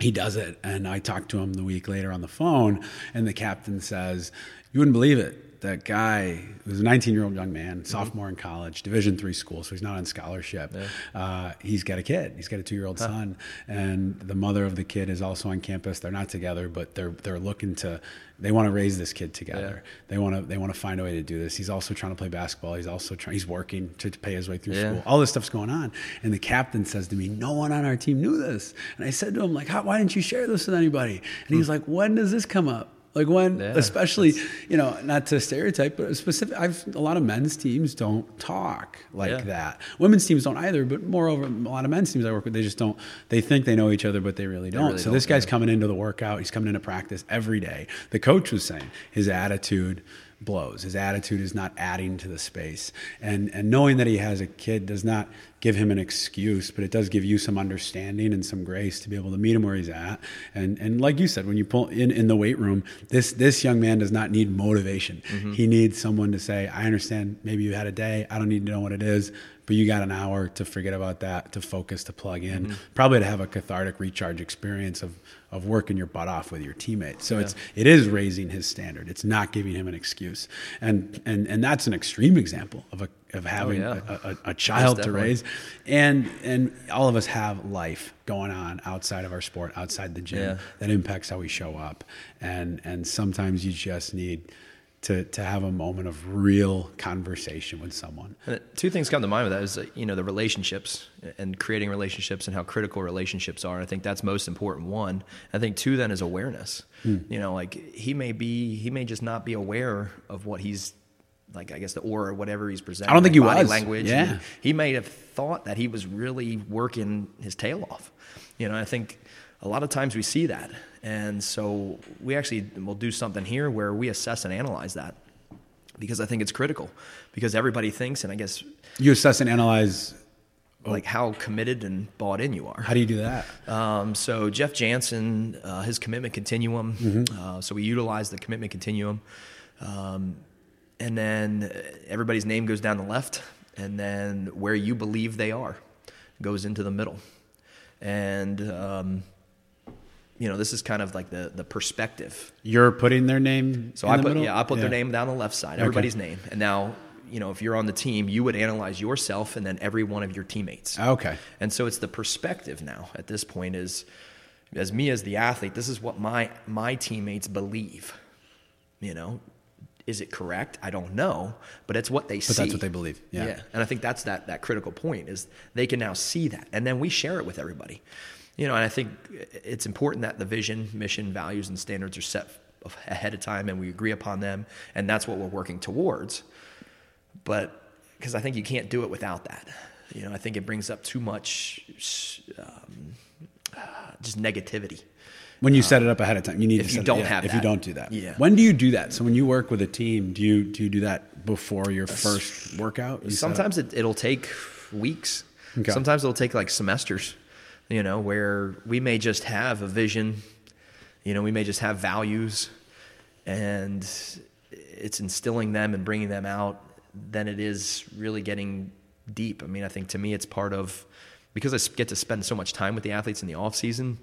B: he does it, and I talk to him the week later on the phone, and the captain says, "You wouldn't believe it that guy was a 19 year old young man, mm-hmm. sophomore in college, Division three school, so he's not on scholarship. Yeah. Uh, he's got a kid. He's got a two year old huh. son, and the mother of the kid is also on campus. They're not together, but they're they're looking to. They want to raise this kid together. Yeah. They want to. They want to find a way to do this. He's also trying to play basketball. He's also trying. He's working to, to pay his way through yeah. school. All this stuff's going on, and the captain says to me, "No one on our team knew this." And I said to him, "Like, why didn't you share this with anybody?" And he's hmm. like, "When does this come up?" Like when, yeah, especially, you know, not to stereotype, but specific. I've a lot of men's teams don't talk like yeah. that. Women's teams don't either. But moreover, a lot of men's teams I work with, they just don't. They think they know each other, but they really don't. They really so don't, this guy's yeah. coming into the workout. He's coming into practice every day. The coach was saying his attitude blows. His attitude is not adding to the space. And and knowing that he has a kid does not give him an excuse, but it does give you some understanding and some grace to be able to meet him where he's at. And and like you said, when you pull in in the weight room, this this young man does not need motivation. Mm-hmm. He needs someone to say, "I understand. Maybe you had a day. I don't need to know what it is." But you got an hour to forget about that, to focus, to plug in, mm-hmm. probably to have a cathartic recharge experience of of working your butt off with your teammates. So yeah. it's it is raising his standard. It's not giving him an excuse, and and and that's an extreme example of a of having oh, yeah. a, a, a, child to raise, and and all of us have life going on outside of our sport, outside the gym yeah. that impacts how we show up, and and sometimes you just need to to have a moment of real conversation with someone.
A: And two things come to mind with that is you know the relationships and creating relationships and how critical relationships are. I think that's most important. One, I think two, then is awareness. Hmm. You know, like he may be he may just not be aware of what he's like I guess the aura or whatever he's presenting.
B: I don't think he
A: body
B: was
A: language.
B: Yeah,
A: he may have thought that he was really working his tail off. You know, I think a lot of times we see that. And so we actually will do something here where we assess and analyze that because I think it's critical because everybody thinks, and I guess
B: you assess and analyze
A: like how committed and bought in you are.
B: How do you do that?
A: Um, so Jeff Janssen, uh, his commitment continuum. Mm-hmm. Uh, so we utilize the commitment continuum, um, and then everybody's name goes down the left, and then where you believe they are goes into the middle, and um, you know, this is kind of like the the perspective.
B: You're putting their name.
A: So I put middle? yeah, I put yeah. their name down the left side, everybody's okay. name, and now you know if you're on the team, you would analyze yourself and then every one of your teammates.
B: Okay.
A: And so it's the perspective now. At this point, is as me as the athlete, this is what my my teammates believe. You know, is it correct? I don't know, but it's what they
B: but
A: see.
B: But that's what they believe. Yeah. yeah.
A: And I think that's that that critical point is they can now see that, and then we share it with everybody you know, and I think it's important that the vision, mission, values, and standards are set ahead of time and we agree upon them, and that's what we're working towards. But because I think you can't do it without that. You know, I think it brings up too much um, just negativity.
B: When you set it up ahead of time, you need
A: if
B: to.
A: you don't
B: it,
A: have
B: if
A: that.
B: you don't do that.
A: Yeah.
B: When do you do that? So when you work with a team, do you do you do that before your first workout? You
A: Sometimes it, it'll take weeks. Okay. Sometimes it'll take like semesters you know, where we may just have a vision, you know, we may just have values, and it's instilling them and bringing them out than it is really getting deep. I mean, I think to me, it's part of because I get to spend so much time with the athletes in the off season,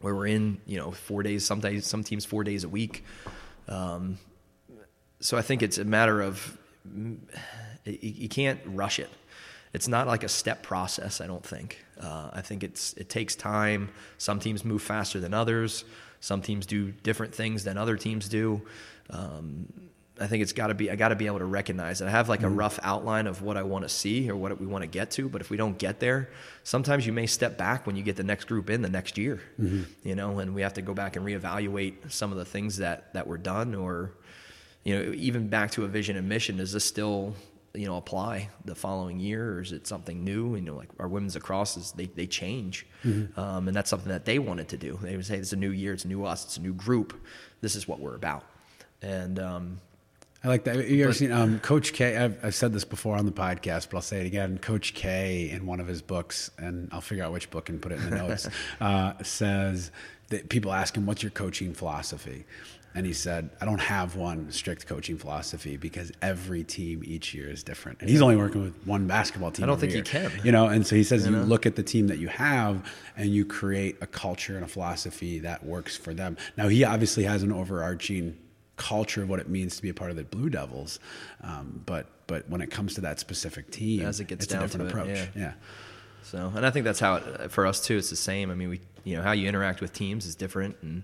A: where we're in, you know, four days, some days, some teams four days a week. Um, so I think it's a matter of you can't rush it. It's not like a step process. I don't think. Uh, I think it's it takes time. Some teams move faster than others. Some teams do different things than other teams do. Um, I think it's got to be. I got to be able to recognize it. I have like a rough outline of what I want to see or what we want to get to. But if we don't get there, sometimes you may step back when you get the next group in the next year. Mm-hmm. You know, and we have to go back and reevaluate some of the things that that were done, or you know, even back to a vision and mission. is this still you know apply the following year, or is it something new? and You know, like our women's lacrosse is they they change, mm-hmm. um, and that's something that they wanted to do. They would say it's a new year, it's a new us, it's a new group. This is what we're about, and. Um,
B: I like that. You ever but, seen um, Coach K? I've, I've said this before on the podcast, but I'll say it again. Coach K, in one of his books, and I'll figure out which book and put it in the notes, (laughs) uh, says that people ask him, "What's your coaching philosophy?" And he said, I don't have one strict coaching philosophy because every team each year is different. And he's only working with one basketball team.
A: I don't think
B: year,
A: he can.
B: You know, and so he says you, you know? look at the team that you have and you create a culture and a philosophy that works for them. Now, he obviously has an overarching culture of what it means to be a part of the Blue Devils. Um, but but when it comes to that specific team,
A: as it gets
B: it's
A: down
B: a different
A: to
B: approach.
A: It,
B: yeah. yeah.
A: So, and I think that's how it, for us too. It's the same. I mean, we you know how you interact with teams is different, and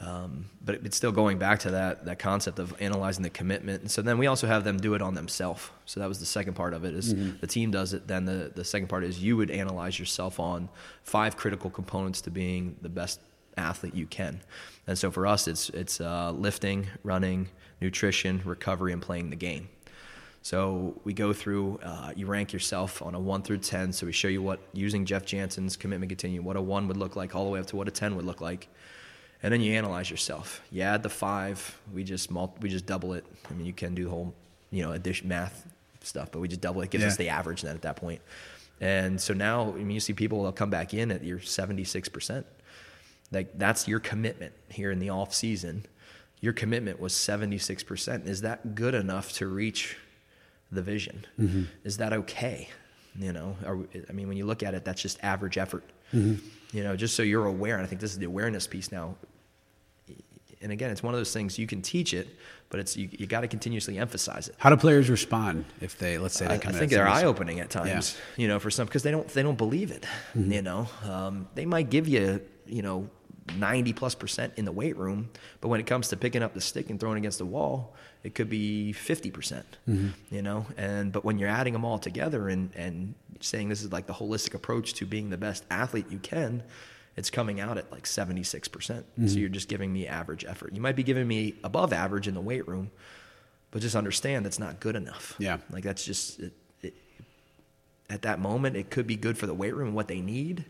A: um, but it's still going back to that that concept of analyzing the commitment. And so then we also have them do it on themselves. So that was the second part of it. Is mm-hmm. the team does it. Then the the second part is you would analyze yourself on five critical components to being the best athlete you can. And so for us, it's it's uh, lifting, running, nutrition, recovery, and playing the game. So we go through, uh, you rank yourself on a one through 10. So we show you what, using Jeff Janssen's commitment continuum, what a one would look like, all the way up to what a 10 would look like and then you analyze yourself. You add the five. We just multi, we just double it. I mean, you can do the whole you know addition math stuff, but we just double it. it gives yeah. us the average then at that point. And so now, I mean, you see people will come back in at your seventy six percent. Like that's your commitment here in the off season. Your commitment was seventy six percent. Is that good enough to reach the vision? Mm-hmm. Is that okay? You know, we, I mean, when you look at it, that's just average effort. Mm-hmm. You know, just so you're aware. And I think this is the awareness piece now and again, it's one of those things you can teach it, but it's you, you got to continuously emphasize it.
B: How do players respond if they let's say they come?
A: I, I think they're eye opening at times, yeah. you know, for some because they don't they don't believe it. Mm-hmm. You know, um, they might give you you know 90 plus percent in the weight room, but when it comes to picking up the stick and throwing against the wall, it could be 50 percent. Mm-hmm. You know, and but when you're adding them all together and and saying this is like the holistic approach to being the best athlete you can it's coming out at like 76%. percent mm hmm So you're just giving me average effort. You might be giving me above average in the weight room, but just understand that's not good enough.
B: Yeah.
A: Like that's just, it, it, at that moment, it could be good for the weight room and what they need.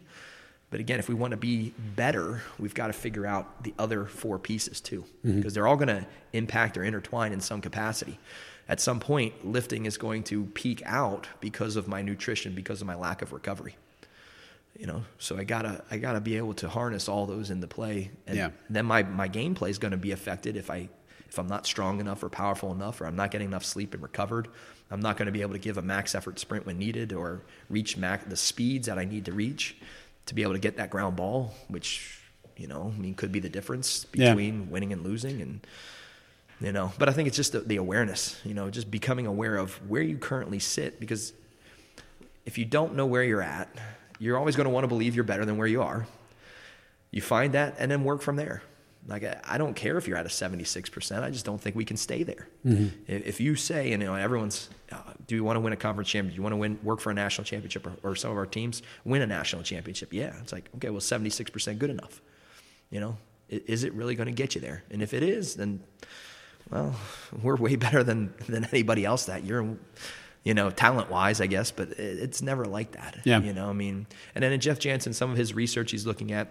A: But again, if we want to be better, we've got to figure out the other four pieces too, because mm-hmm. they're all going to impact or intertwine in some capacity. At some point, lifting is going to peak out because of my nutrition, because of my lack of recovery you know so i gotta i gotta be able to harness all those into play and yeah. then my my gameplay is going to be affected if i if i'm not strong enough or powerful enough or i'm not getting enough sleep and recovered i'm not going to be able to give a max effort sprint when needed or reach max the speeds that i need to reach to be able to get that ground ball which you know i mean could be the difference between yeah. winning and losing and you know but i think it's just the, the awareness you know just becoming aware of where you currently sit because if you don't know where you're at you're always going to want to believe you're better than where you are. You find that and then work from there. Like I don't care if you're at a 76%. I just don't think we can stay there. Mm-hmm. If you say, and you know, everyone's, uh, do you want to win a conference championship? Do you want to win, work for a national championship, or, or, some of our teams win a national championship? Yeah, it's like okay, well, 76% good enough. You know, is it really going to get you there? And if it is, then well, (laughs) we're way better than than anybody else that year you know, talent wise, I guess, but it's never like that.
B: Yeah.
A: You know, I mean, and then in Jeff Janssen, some of his research he's looking at,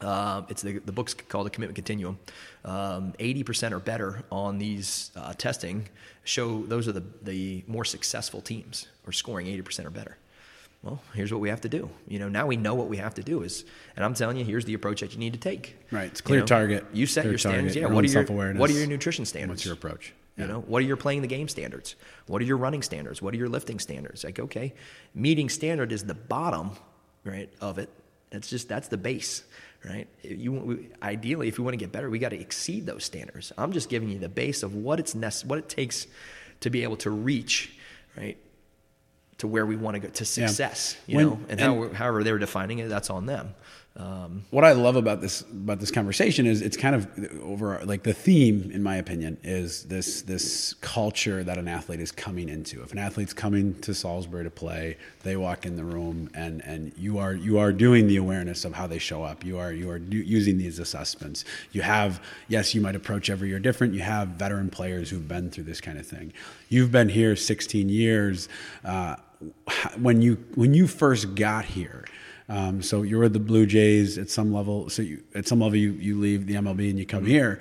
A: uh, it's the, the book's called the Commitment Continuum. Um, 80% or better on these uh, testing show those are the, the more successful teams are scoring 80% or better. Well, here's what we have to do. You know, now we know what we have to do is, and I'm telling you, here's the approach that you need to take.
B: Right. It's clear
A: you know,
B: target.
A: You set your standards.
B: Target,
A: yeah. What are your What are your nutrition standards?
B: What's your approach?
A: You know, what are your playing the game standards? What are your running standards? What are your lifting standards? Like, okay, meeting standard is the bottom, right, of it. That's just that's the base, right? You we, ideally, if we want to get better, we got to exceed those standards. I'm just giving you the base of what it's nece- what it takes to be able to reach, right, to where we want to go to success. You
B: When-
A: know, and, how, however they're defining it, that's on them. Um,
B: what I love about this about this conversation is it's kind of over like the theme, in my opinion, is this this culture that an athlete is coming into. If an athlete's coming to Salisbury to play, they walk in the room and and you are you are doing the awareness of how they show up. You are you are do, using these assessments. You have yes, you might approach every year different. You have veteran players who've been through this kind of thing. You've been here 16 years. Uh, when you when you first got here. Um, so you were the Blue Jays at some level. So you, at some level, you, you leave the MLB and you come here.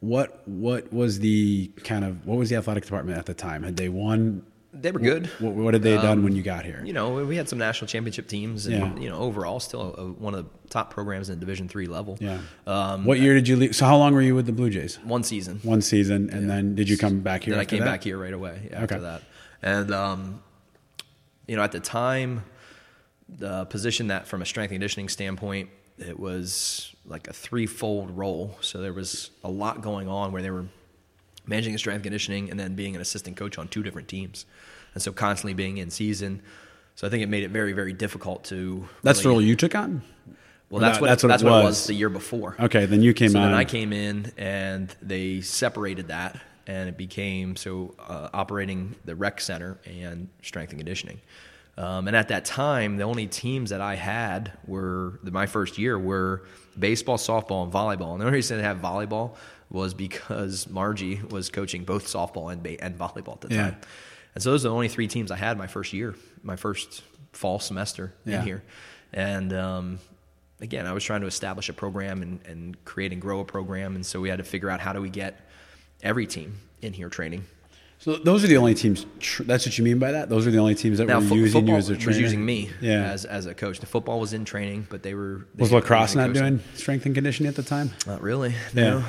B: What what was the kind of what was the athletic department at the time? Had they won?
A: they were good.
B: What, what had they done when you got here?
A: You know, we had some national championship teams, and
B: Yeah.
A: you know, overall, still a, one of the top programs in Division three level.
B: yeah.
A: Um,
B: what year did you leave? So how long were you with the Blue Jays?
A: one season.
B: One season, and then did you come back here?
A: Then I came
B: that?
A: back here right away after
B: Okay.
A: that. And um, you know, at the time, the position that from a strength and conditioning standpoint, it was like a threefold role. So there was a lot going on where they were managing the strength and conditioning and then being an assistant coach on two different teams. And so constantly being in season. So I think it made it very, very difficult to.
B: That's the role you took on.
A: Well, that's
B: that-
A: what
B: that's
A: that's
B: what
A: what,
B: it was.
A: the year before.
B: Okay, then you came
A: so
B: on.
A: then I came in and they separated that, and it became so uh, operating the rec center and strength and conditioning. Um, and at that time, the only teams that I had were my first year were baseball, softball, and volleyball. And the only reason I had volleyball was because Margie was coaching both softball and ba- and volleyball at the
B: Yeah.
A: time. And so those are the only three teams I had my first year, my first fall semester
B: Yeah.
A: in here. And um, again, I was trying to establish a program and, and create and grow a program. And so we had to figure out how do we get every team in here training.
B: So those are the only teams. Tr- that's what you mean by that. Those are the only teams that
A: Now,
B: were
A: fo-
B: using you as a trainer.
A: was using me
B: Yeah.
A: as, as a coach. The football was in training, but they were. They
B: was lacrosse not
A: coaching.
B: doing strength and conditioning at the time?
A: Not really.
B: Yeah.
A: No.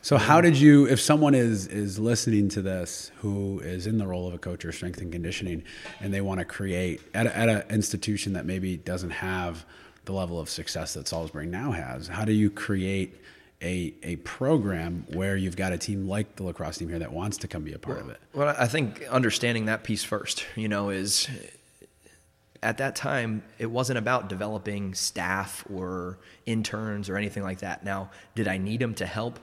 B: So how did you, if someone is is listening to this who is in the role of a coach or strength and conditioning, and they want to create at a, at an institution that maybe doesn't have the level of success that Salisbury now has, how do you create a a program where you've got a team like the lacrosse team here that wants to come be a part of it?
A: Well, I think understanding that piece first, you know, is at that time it wasn't about developing staff or interns or anything like that. Now, did I need them to help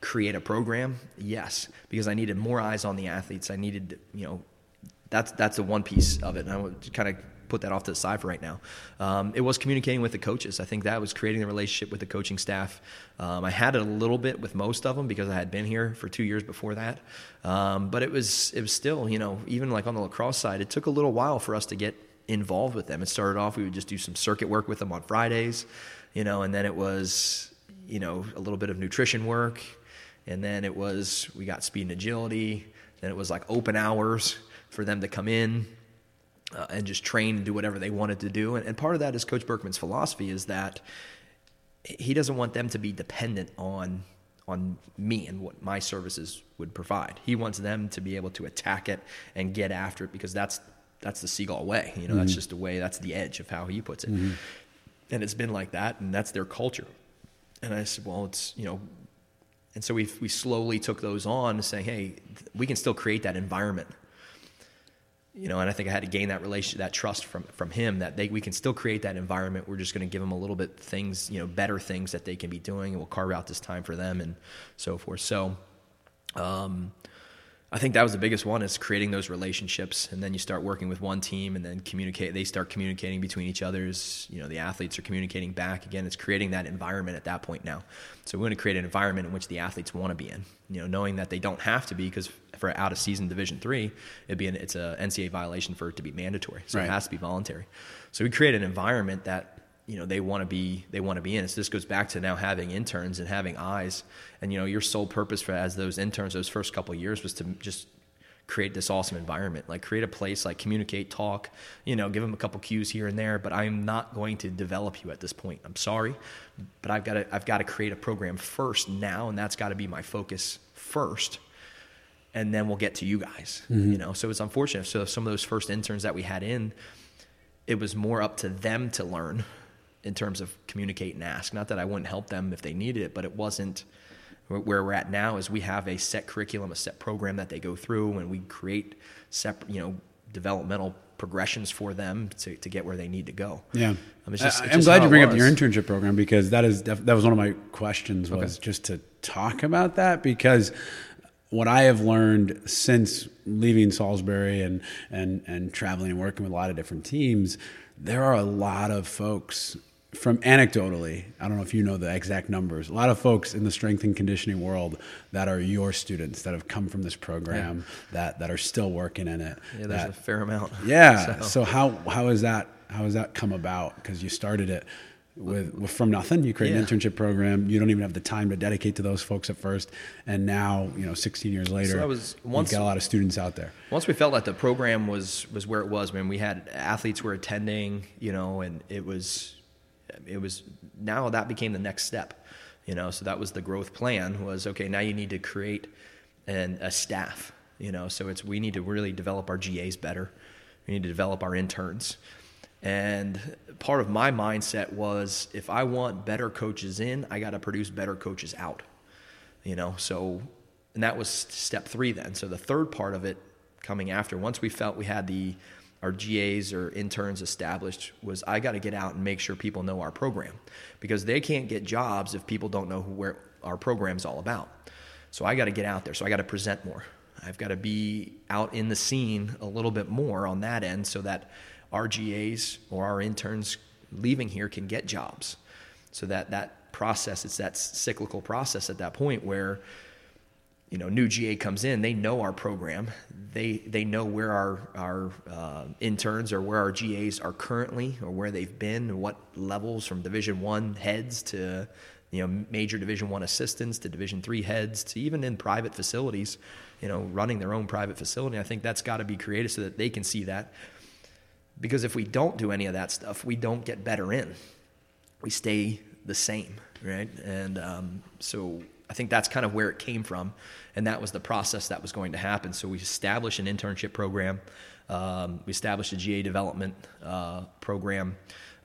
A: create a program? Yes, because I needed more eyes on the athletes. I needed, you know, that's that's the one piece of it. And I would kind of put that off to the side for right now. Um, it was communicating with the coaches. I think that was creating the relationship with the coaching staff. Um, I had it a little bit with most of them because I had been here for two years before that. Um, but it was it was still, you know, even like on the lacrosse side, it took a little while for us to get involved with them. It started off we would just do some circuit work with them on Fridays, you know, and then it was, you know, a little bit of nutrition work, and then it was we got speed and agility. Then it was like open hours for them to come in uh, and just train and do whatever they wanted to do. And, and part of that is Coach Berkman's philosophy is that he doesn't want them to be dependent on on me and what my services would provide. He wants them to be able to attack it and get after it because that's that's the seagull way. You know, that's just the way. That's the edge of how he puts it. And it's been like that, and that's their culture. And I said, well, it's you know. And so we we slowly took those on, saying, "Hey, we can still create that environment you know, and I think I had to gain that relation, that trust from from him that they we can still create that environment. We're just going to give them a little bit things, you know, better things that they can be doing, and we'll carve out this time for them and so forth. So, um, I think that was the biggest one is creating those relationships, and then you start working with one team, and then communicate. They start communicating between each other's. You know, the athletes are communicating back. Again, it's creating that environment at that point now. So we want to create an environment in which the athletes want to be in. You know, knowing that they don't have to be because for out of season Division three, it'd be an, it's a NCAA violation for it to be mandatory. So
B: Right.
A: it has to be voluntary. So we create an environment that you know they want to be they want to be in. So this goes back to now having interns and having eyes. And you know your sole purpose for as those interns those first couple of years was to just create this awesome environment like create a place like communicate talk you know give them a couple cues here and there but i'm not going to develop you at this point i'm sorry but i've got to i've got to create a program first now and that's got to be my focus first and then we'll get to you guys you know? So it's unfortunate. So some of those first interns that we had in it was more up to them to learn in terms of communicate and ask. Not that I wouldn't help them if they needed it, but it wasn't where we're at now is we have a set curriculum, a set program that they go through, and we create separate, you know, developmental progressions for them to, to get where they need to go.
B: Yeah,
A: Um,
B: I-
A: just-
B: I'm
A: just
B: glad you bring up your internship program because that is def- that was one of my questions was just to talk about that because what I have learned since leaving Salisbury and and and traveling and working with a lot of different teams, there are a lot of folks from anecdotally, I don't know if you know the exact numbers, a lot of folks in the strength and conditioning world that are your students that have come from this program that that are still working in it.
A: Yeah, there's
B: that-
A: a fair amount.
B: yeah. (laughs)
A: So-
B: So, how how is that how has that come about? Because you started it with, with from nothing. You create
A: Yeah.
B: an internship program. You don't even have the time to dedicate to those folks at first, and now you know, 16 years later,
A: I was-
B: you've got a lot of students out there.
A: once we felt that the program was was where it was, man, we had athletes were attending, you know, and it was it was now that became the next step, you know. So that was the growth plan was okay. Now you need to create an a staff, you know. So it's we need to really develop our GAs better. We need to develop our interns. And part of my mindset was if I want better coaches in, I got to produce better coaches out you know? So and that was step three then. So the third part of it coming after once we felt we had the our GAs or interns established was i got to get out and make sure people know our program. Because they can't get jobs if people don't know who, where our program's all about. So i got to get out there. So i got to present more. I've got to be out in the scene a little bit more on that end so that our GAs or our interns leaving here can get jobs. So that that process it's that cyclical process at that point where you know new GA comes in they know our program. They they know where our our uh, interns or where our GAs are currently or where they've been what levels from division 1 heads to you know major division 1 assistants to division 3 heads to even in private facilities you know running their own private facility. I think that's got to be created so that they can see that because if we don't do any of that stuff we don't get better in we stay the same, right? And um, so I think that's kind of where it came from, and that was the process that was going to happen. So we established an internship program, um, we established a GA development uh, program,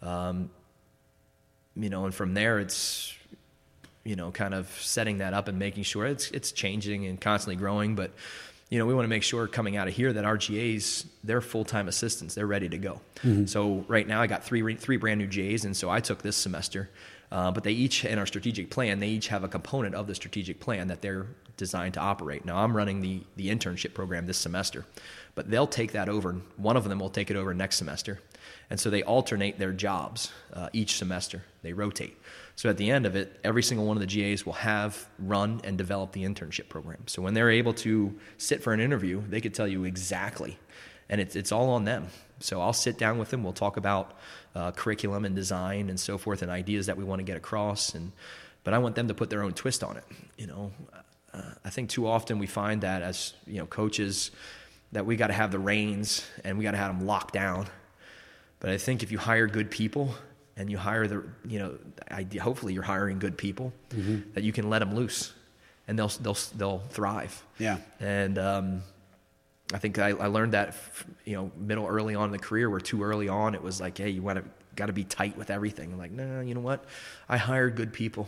A: um, you know, and from there it's you know kind of setting that up and making sure it's it's changing and constantly growing, but. You know, we want to make sure coming out of here that our GAs, they're full time assistants. They're ready to go. So right now, I got three three brand new GAs, and so I took this semester. Uh, but they each, in our strategic plan, they each have a component of the strategic plan that they're designed to operate. Now, I'm running the the internship program this semester, but they'll take that over. One of them will take it over next semester, and so they alternate their jobs uh, each semester. They rotate. So at the end of it, every single one of the GAs will have run and developed the internship program. So when they're able to sit for an interview, they could tell you exactly, and it's it's all on them. So I'll sit down with them. We'll talk about uh, curriculum and design and so forth, and ideas that we want to get across. And but I want them to put their own twist on it. You know, uh, I think too often we find that as you know coaches that we got to have the reins and we got to have them locked down. But I think if you hire good people and you hire the, you know, hopefully you're hiring good people that you can let them loose, and they'll they'll they'll thrive.
B: Yeah.
A: And um, I think I, I learned that, you know, middle early on in the career, where too early on it was like, hey, you want to got to be tight with everything. I'm like, no, no, you know what? I hired good people,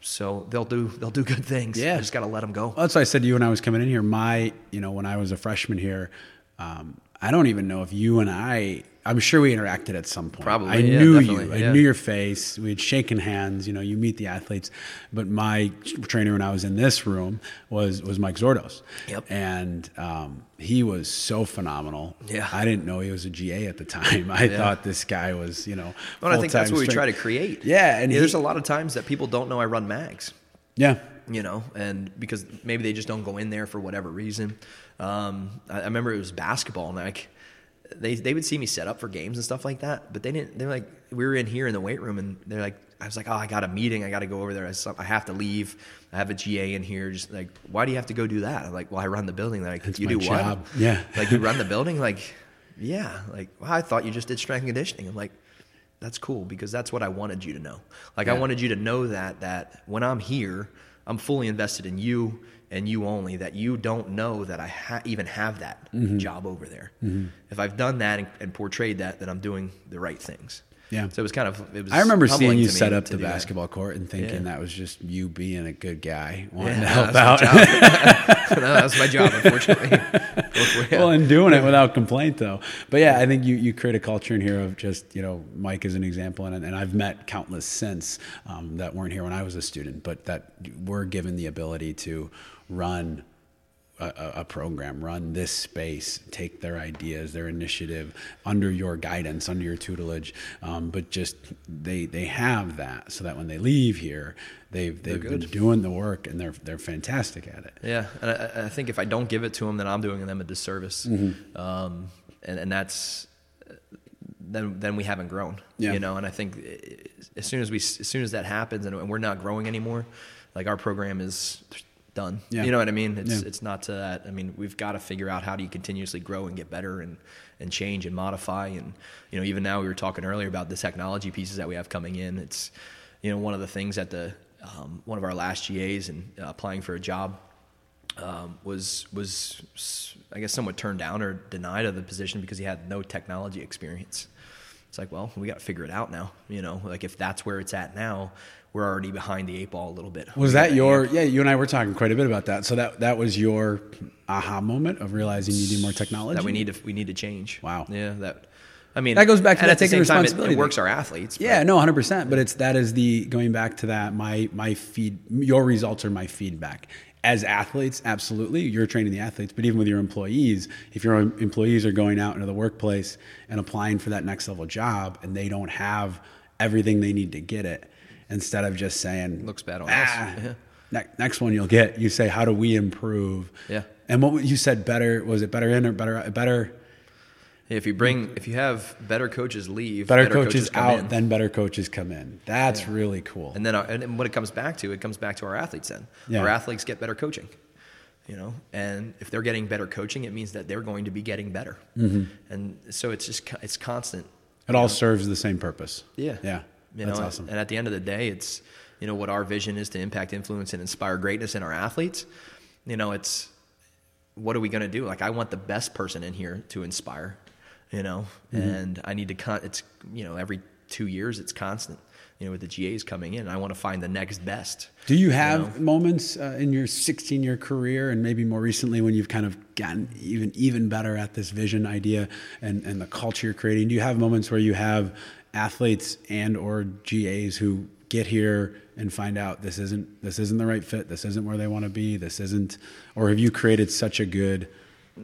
A: so they'll do they'll do good things.
B: Yeah.
A: I just got to let them go.
B: Well, that's what I said to you when I was coming in here. My, you know, when I was a freshman here, um, I don't even know if you and I. I'm sure we interacted at some point.
A: Probably,
B: I
A: yeah,
B: knew you. I
A: yeah.
B: knew your face. We had shaken hands. You know, you meet the athletes. But my trainer when I was in this room was was Mike Zordos.
A: Yep.
B: And um, he was so phenomenal.
A: Yeah.
B: I didn't know he was a GA at the time. (laughs) I
A: Yeah.
B: thought this guy was, you know.
A: Well, I think that's what we try to create.
B: Yeah, and
A: Yeah, there's a lot of times that people don't know I run Maggs.
B: Yeah.
A: you know, and because maybe they just don't go in there for whatever reason. Um, I, I remember it was basketball, and like they they would see me set up for games and stuff like that, but they didn't. They're like, we were in here in the weight room, and they're like, I was like, oh, I got a meeting, I got to go over there. I have to leave. I have a GA in here. Just like, why do you have to go do that? I'm like, well, I run the building. They're like,
B: It's
A: you do
B: job.
A: what?
B: Yeah. (laughs)
A: like you run the building. Like, yeah. Like, well, I thought you just did strength and conditioning. I'm like, that's cool because that's what I wanted you to know. Like I wanted you to know that that when I'm here, I'm fully invested in you and you only. That you don't know that I ha- even have that
B: Mm-hmm.
A: job over there. If I've done that and, and portrayed that, then I'm doing the right things.
B: Yeah.
A: So it was kind of. It was.
B: I remember seeing you set up the
A: do that.
B: basketball court and thinking
A: Yeah.
B: that was just you being a good guy, wanting
A: Yeah,
B: to help out.
A: no, (laughs) that's my job, unfortunately. (laughs)
B: Well, and doing it without complaint, though. But yeah, I think you, you create a culture in here of just, you know, Mike is an example, and, and I've met countless since um, that weren't here when I was a student, but that were given the ability to run a, a- program, run this space, take their ideas, their initiative under your guidance, under your tutelage. Um, but just they they have that, so that when they leave here, they've they've been doing the work and they're they're fantastic at it.
A: Yeah, and I, I think if I don't give it to them, then I'm doing them a disservice,
B: Mm-hmm.
A: um, and and that's then then we haven't grown.
B: Yeah.
A: You know, and I think as soon as we as soon as that happens and we're not growing anymore, like our program is done.
B: Yeah.
A: You know what I mean? It's
B: Yeah.
A: it's not to that. I mean, we've got to figure out how do you continuously grow and get better and and change and modify and you know even now we were talking earlier about the technology pieces that we have coming in. It's you know one of the things that the um, one of our last GAs and uh, applying for a job um, was was I guess somewhat turned down or denied of the position because he had no technology experience. It's like, well, we got to figure it out now. You know, like if that's where it's at now, we're already behind the eight ball a little bit.
B: Was that your? Yeah, you and I were talking quite a bit about that. So that that was your aha moment of realizing you need more technology.
A: that we need to we need to change?
B: Wow.
A: Yeah, that. I mean,
B: That goes back to that taking
A: same time, it-
B: responsibility
A: It, works our athletes. but-
B: Yeah, no, hundred percent. But it's that is the going back to that. My my feed. Your results are my feedback. As athletes, absolutely, you're training the athletes. But even with your employees, if your employees are going out into the workplace and applying for that next level job, and they don't have everything they need to get it, instead of just saying
A: Looks bad on
B: ah,
A: us." (laughs) Yeah.
B: ne- next one you'll get, you say, how do we improve?
A: Yeah.
B: And what you said, better was it better in or better better
A: If you bring, if you have better coaches leave,
B: better, coaches,
A: come
B: out,
A: in.
B: then better coaches come in. That's really cool.
A: And then, our, and then what it comes back to, it comes back to our athletes. Then
B: Yeah.
A: our athletes get better coaching, you know, and if they're getting better coaching, it means that they're going to be getting better.
B: Mm-hmm.
A: And so it's just it's constant.
B: It all serves the same purpose.
A: Yeah,
B: Yeah.
A: You
B: That's
A: know,
B: awesome.
A: And at the end of the day, it's you know what our vision is to impact, influence, and inspire greatness in our athletes. You know, it's what are we going to do? Like, I want the best person in here to inspire. You know,
B: Mm-hmm.
A: and I need to. Con- it's you know every two years, it's constant. You know, with the GAs coming in, I want to find the next best.
B: Do you have moments uh, in your 16 year career and maybe more recently when you've kind of gotten even even better at this vision idea and, and the culture you're creating? Do you have moments where you have athletes and or GAs who get here and find out this isn't this isn't the right fit, this isn't where they want to be, this isn't or have you created such a good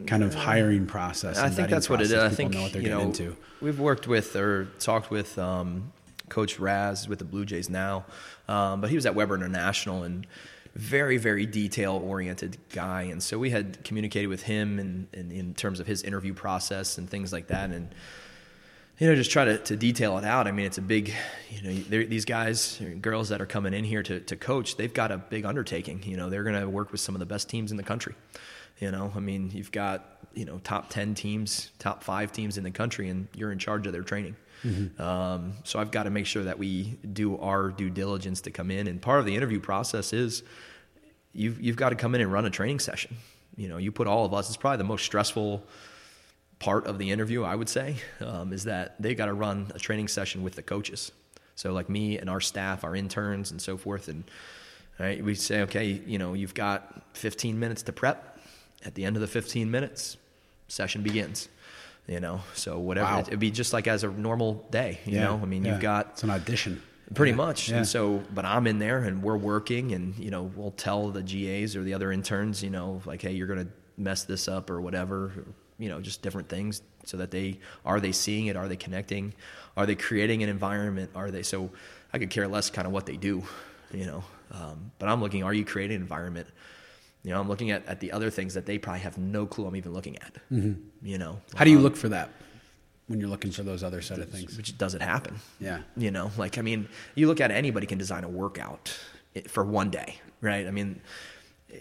B: kind of hiring process?
A: I think that's what it is. I think
B: know what they're
A: you
B: getting
A: know
B: into.
A: we've worked with or talked with um, Coach Raz with the Blue Jays now, um, but he was at Webber International and very very detail oriented guy, and so we had communicated with him in, in in terms of his interview process and things like that, and you know, just try to, to detail it out. I mean, it's a big, you know, these guys, girls that are coming in here to, to coach, they've got a big undertaking. You know, they're going to work with some of the best teams in the country. You know, I mean, you've got, you know, top 10 teams, top five teams in the country, and you're in charge of their training. Um, so I've got to make sure that we do our due diligence to come in. And part of the interview process is you've, you've got to come in and run a training session. You know, you put all of us, it's probably the most stressful part of the interview, I would say, um, is that they got to run a training session with the coaches. So like me and our staff, our interns and so forth. And right, we say, okay, you know, you've got 15 minutes to prep. At the end of the 15 minutes, session begins. You know, so whatever
B: Wow.
A: it'd be just like as a normal day. You know, I mean,
B: yeah.
A: you've got
B: it's an audition.
A: Pretty
B: Yeah,
A: much.
B: yeah.
A: And so, but I'm in there and we're working and, you know, we'll tell the GAs or the other interns, you know, like, hey, you're going to mess this up or whatever, or, you know, just different things so that they, are they seeing it? Are they connecting? Are they creating an environment? Are they, so I could care less kind of what they do, you know, um, but I'm looking, are you creating an environment? You know, I'm looking at, at the other things that they probably have no clue I'm even looking at, you know.
B: Mm-hmm. How do you
A: Um,
B: look for that when you're looking for those other set of things?
A: Which does it happen?
B: Yeah.
A: You know, like I mean, you look at it, anybody can design a workout for one day, right? I mean, eh,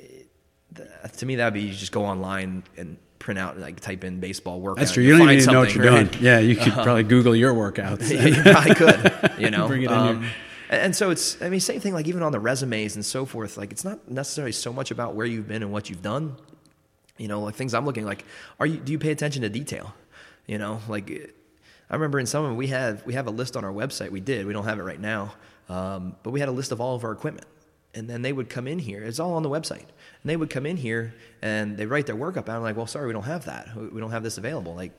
A: th- to me that'd be you just go online and print out like type in baseball workout.
B: That's true. You don't even know what you're
A: something,
B: doing. Yeah, you could probably Google your workouts. (laughs)
A: you probably could, you know. (laughs)
B: Bring it in
A: Um, And, and so it's, I mean, same thing, like even on the resumes and so forth, like it's not necessarily so much about where you've been and what you've done. You know, like things I'm looking like, are you, do you pay attention to detail? You know, like I remember in some of them, we have, we have a list on our website. We did, we don't have it right now. Um, but we had a list of all of our equipment and then they would come in here. It's all on the website. And they would come in here and they write their work up. And I'm like, well, sorry, we don't have that. We don't have this available. Like,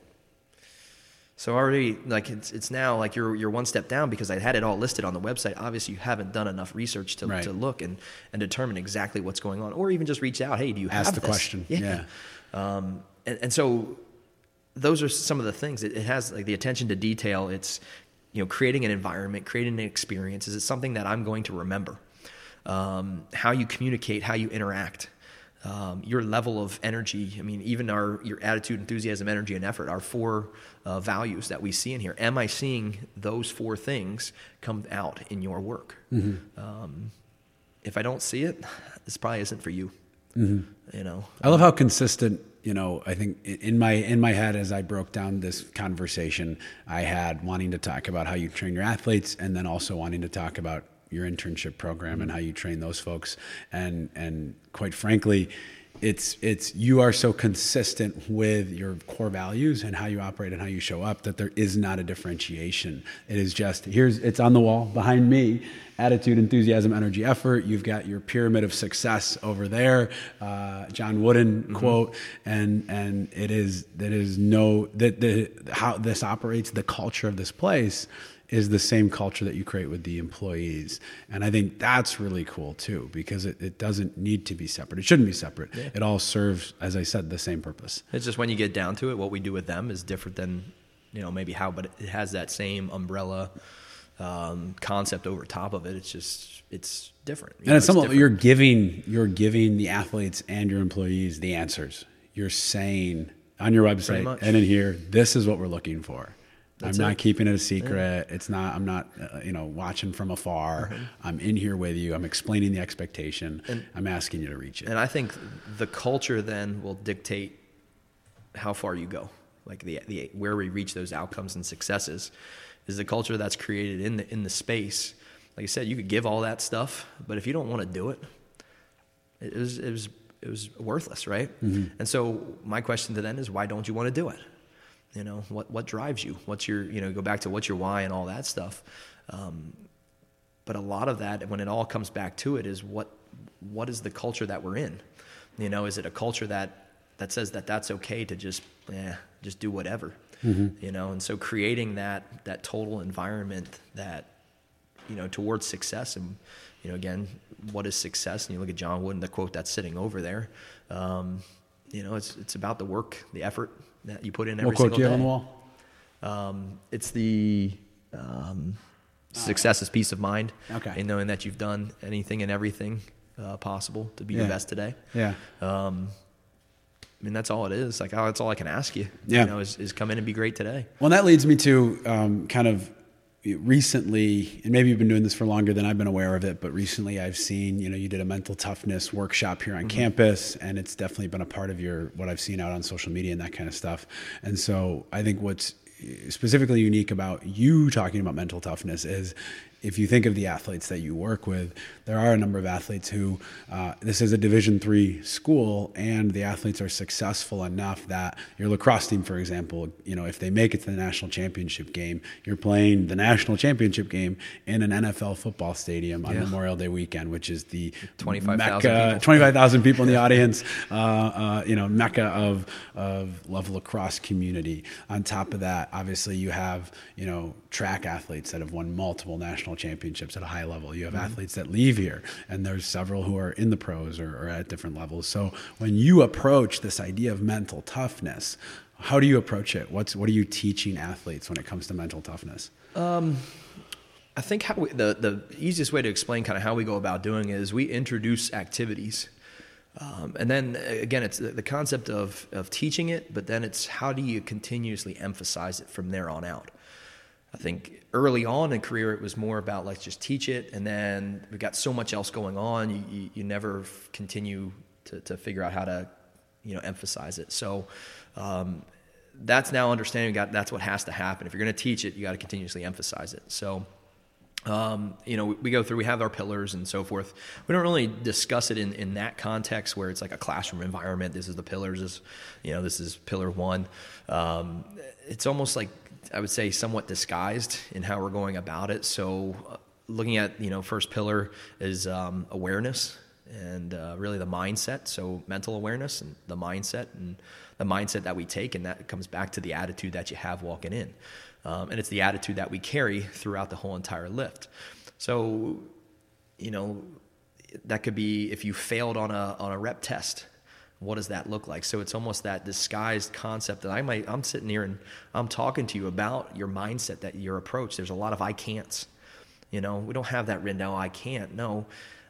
A: so already, like it's it's now like you're you're one step down because I had it all listed on the website. Obviously, you haven't done enough research to,
B: Right.
A: to look and, and determine exactly what's going on, or even just reach out. Hey, do you
B: Ask
A: have
B: the
A: this?
B: question. Yeah.
A: Um, and, and so those are some of the things. It, it has like the attention to detail. It's you know creating an environment, creating an experience. Is it something that I'm going to remember? Um, how you communicate, how you interact, um, your level of energy. I mean, even our your attitude, enthusiasm, energy, and effort. are four uh, values that we see in here. Am I seeing those four things come out in your work? Um, if I don't see it, this probably isn't for you. You know,
B: I love how consistent. You know, I think in my in my head as I broke down this conversation, I had wanting to talk about how you train your athletes, and then also wanting to talk about your internship program and how you train those folks. And and quite frankly, it's it's you are so consistent with your core values and how you operate and how you show up that there is not a differentiation. It is just here's it's on the wall behind me. Attitude, enthusiasm, energy, effort. You've got your pyramid of success over there, uh, John Wooden quote, and and it is that is no that the how this operates, the culture of this place is the same culture that you create with the employees. And I think that's really cool too, because it, it doesn't need to be separate. It shouldn't be separate. It all serves, as I said, the same purpose.
A: It's just when you get down to it, what we do with them is different than, you know, maybe how, but it has that same umbrella um, concept over top of it. It's just, it's different. You
B: And
A: know,
B: some
A: different.
B: you're giving you're giving the athletes and your employees the answers. You're saying on your website and in here, this is what we're looking for.
A: That's
B: I'm not
A: it.
B: keeping it a secret. It's not. I'm not. Uh, you know, watching from afar.
A: Mm-hmm.
B: I'm in here with you. I'm explaining the expectation. I'm asking you to reach it.
A: And I think the culture then will dictate how far you go. Like the, the where we reach those outcomes and successes is the culture that's created in the in the space. Like I said, you could give all that stuff, but if you don't want to do it, it was it was it was worthless, right? And so my question to them is, why don't you want to do it? You know, what what drives you? What's your you know go back to what's your why and all that stuff. Um, but a lot of that when it all comes back to it is what what is the culture that we're in? You know is it a culture that that says that that's okay to just eh, just do whatever? You know and so creating that that total environment that you know towards success and you know again what is success? And you look at john wooden the quote that's sitting over there. Um, you know it's it's about the work the effort that you put in every
B: what quote
A: single
B: you
A: day
B: on the wall?
A: um, it's the um, success is peace of mind.
B: Okay.
A: And knowing that you've done anything and everything uh, possible to be
B: Yeah.
A: your best today.
B: Yeah.
A: Um, I mean, that's all it is. Like, oh, that's all I can ask you.
B: Yeah.
A: You know, is, is come in and be great today.
B: Well, that leads me to um, kind of recently, and maybe you've been doing this for longer than I've been aware of it, but recently I've seen, you know, you did a mental toughness workshop here on mm-hmm. campus, and it's definitely been a part of your what I've seen out on social media and that kind of stuff. And so I think what's specifically unique about you talking about mental toughness is if you think of the athletes that you work with, there are a number of athletes who uh, this is a Division three school, and the athletes are successful enough that your lacrosse team, for example, you know, if they make it to the national championship game, you're playing the national championship game in an NFL football stadium on
A: Yeah.
B: Memorial Day weekend, which is the
A: 25,000
B: mecca-
A: people.
B: 25,000 people in the (laughs) audience, uh, uh, you know, mecca of of love lacrosse community. On top of that, obviously, you have you know track athletes that have won multiple national championships at a high level. You have athletes that leave here, and there's several who are in the pros or, or at different levels. So when you approach this idea of mental toughness, how do you approach it? What's what are you teaching athletes when it comes to mental toughness?
A: I think how we, the the easiest way to explain kind of how we go about doing it is we introduce activities, um, and then again it's the, the concept of of teaching it, but then it's how do you continuously emphasize it from there on out. I think early on in career it was more about let's just teach it, and then we got so much else going on, you you, you never continue to to figure out how to you know emphasize it. So. Um, that's now understanding that that's what has to happen. If you're going to teach it, you got to continuously emphasize it. So, um, you know, we, we go through, we have our pillars and so forth. We don't really discuss it in, in that context where it's like a classroom environment. This is the pillars, this, you know, this is pillar one. Um, it's almost like, I would say, somewhat disguised in how we're going about it. So, uh, looking at, you know, first pillar is um, awareness and uh, really the mindset. So, mental awareness and the mindset and the mindset that we take. And that comes back to the attitude that you have walking in. Um, and it's the attitude that we carry throughout the whole entire lift. So, you know, that could be if you failed on a on a rep test. What does that look like? So it's almost that disguised concept that I might I'm sitting here and I'm talking to you about your mindset, that your approach. There's a lot of I can'ts. You know, we don't have that written down. I can't. No,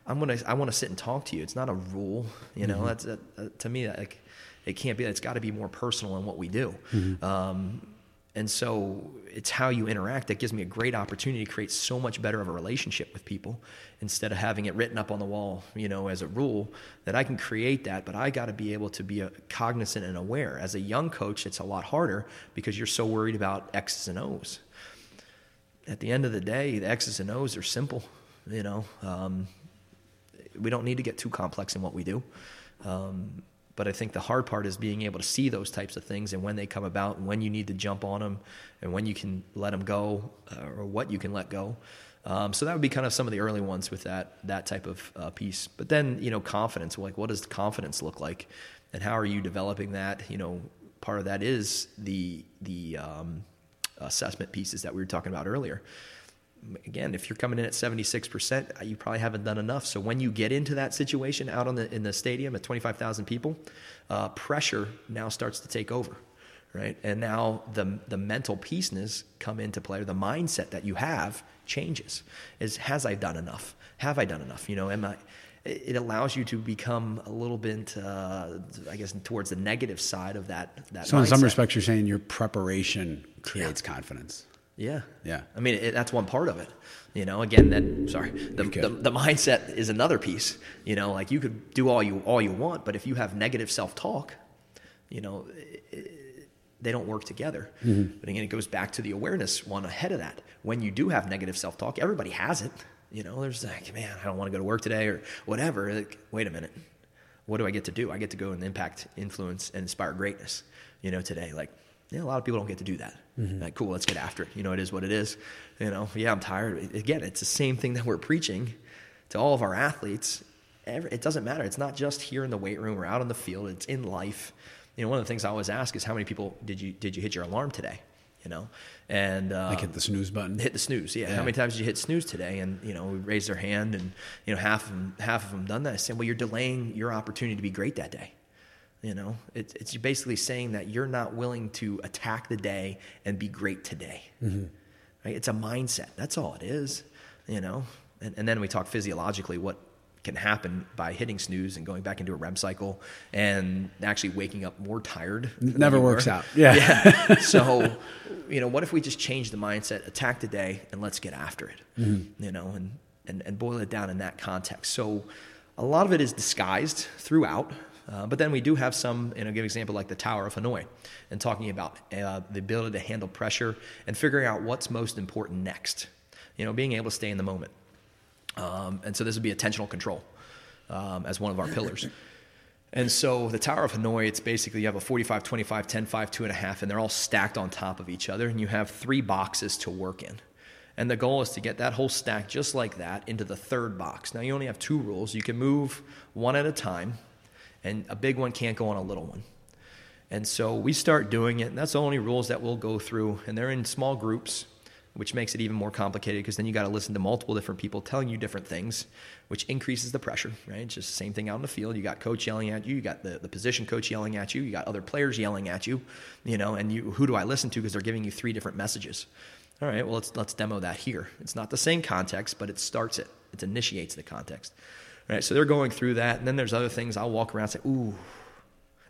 A: I'm gonna. I want to sit and talk to you. It's not a rule. You know, mm-hmm. that's that, to me like it can't be. It's got to be more personal in what we do. Mm-hmm. Um, and so it's how you interact that gives me a great opportunity to create so much better of a relationship with people instead of having it written up on the wall, you know, as a rule that I can create that, but I got to be able to be a, cognizant and aware. As a young coach, it's a lot harder because you're so worried about X's and O's. At the end of the day, the X's and O's are simple, you know. Um, we don't need to get too complex in what we do. Um, but I think the hard part is being able to see those types of things and when they come about and when you need to jump on them and when you can let them go uh, or what you can let go. Um, so that would be kind of some of the early ones with that that type of uh, piece. But then you know confidence, like what does confidence look like, and how are you developing that? You know, part of that is the the um, assessment pieces that we were talking about earlier again, if you're coming in at 76%, you probably haven't done enough. So when you get into that situation out on the, in the stadium at 25,000 people, uh, pressure now starts to take over, right? And now the, the mental pieces come into play, or the mindset that you have changes. Is, has I done enough? Have I done enough? You know, am I, it allows you to become a little bit, uh, I guess, towards the negative side of that. that
B: so, mindset. in some respects, you're saying your preparation creates yeah. confidence.
A: Yeah.
B: Yeah.
A: I mean, it, that's one part of it. You know, again, that sorry, the, the, the mindset is another piece. You know, like you could do all you all you want, but if you have negative self talk, you know, it, they don't work together. Mm-hmm. But again, it goes back to the awareness one ahead of that. When you do have negative self talk, everybody has it. You know, there's like, man, I don't want to go to work today or whatever. Like, wait a minute, what do I get to do? I get to go and impact, influence, and inspire greatness. You know, today, like yeah, a lot of people don't get to do that. Mm-hmm. Like, cool, let's get after it. You know, it is what it is. You know, yeah, I'm tired. Again, it's the same thing that we're preaching to all of our athletes. It doesn't matter. It's not just here in the weight room or out on the field. It's in life. You know, one of the things I always ask is how many people did you did you hit your alarm today? You know, and
B: uh, like hit the snooze button.
A: Hit the snooze. Yeah. yeah. How many times did you hit snooze today? And you know, we raise their hand, and you know, half of them half of them done that. I said, well, you're delaying your opportunity to be great that day. You know, it's, it's basically saying that you're not willing to attack the day and be great today. Mm-hmm. Right? It's a mindset. That's all it is. You know, and, and then we talk physiologically what can happen by hitting snooze and going back into a REM cycle and actually waking up more tired.
B: Never works out. Yeah. (laughs)
A: yeah. (laughs) So, you know, what if we just change the mindset, attack the day, and let's get after it? Mm-hmm. You know, and, and and boil it down in that context. So, a lot of it is disguised throughout. Uh, but then we do have some, and I'll give an example like the Tower of Hanoi, and talking about uh, the ability to handle pressure and figuring out what's most important next. You know, being able to stay in the moment. Um, and so this would be attentional control um, as one of our pillars. (laughs) And so the Tower of Hanoi, it's basically you have a 45, 25, 10, 5, 2.5, and they're all stacked on top of each other, and you have three boxes to work in. And the goal is to get that whole stack just like that into the third box. Now, you only have two rules. You can move one at a time, and a big one can't go on a little one. And so we start doing it, and that's the only rules that we'll go through, and they're in small groups, which makes it even more complicated because then you got to listen to multiple different people telling you different things, which increases the pressure, right? It's just the same thing out in the field. You got coach yelling at you, you got the, the position coach yelling at you, you got other players yelling at you, you know, and you who do I listen to because they're giving you three different messages. All right, well let's let's demo that here. It's not the same context, but it starts it. It initiates the context. Right? So they're going through that, and then there's other things. I'll walk around and say, "Ooh,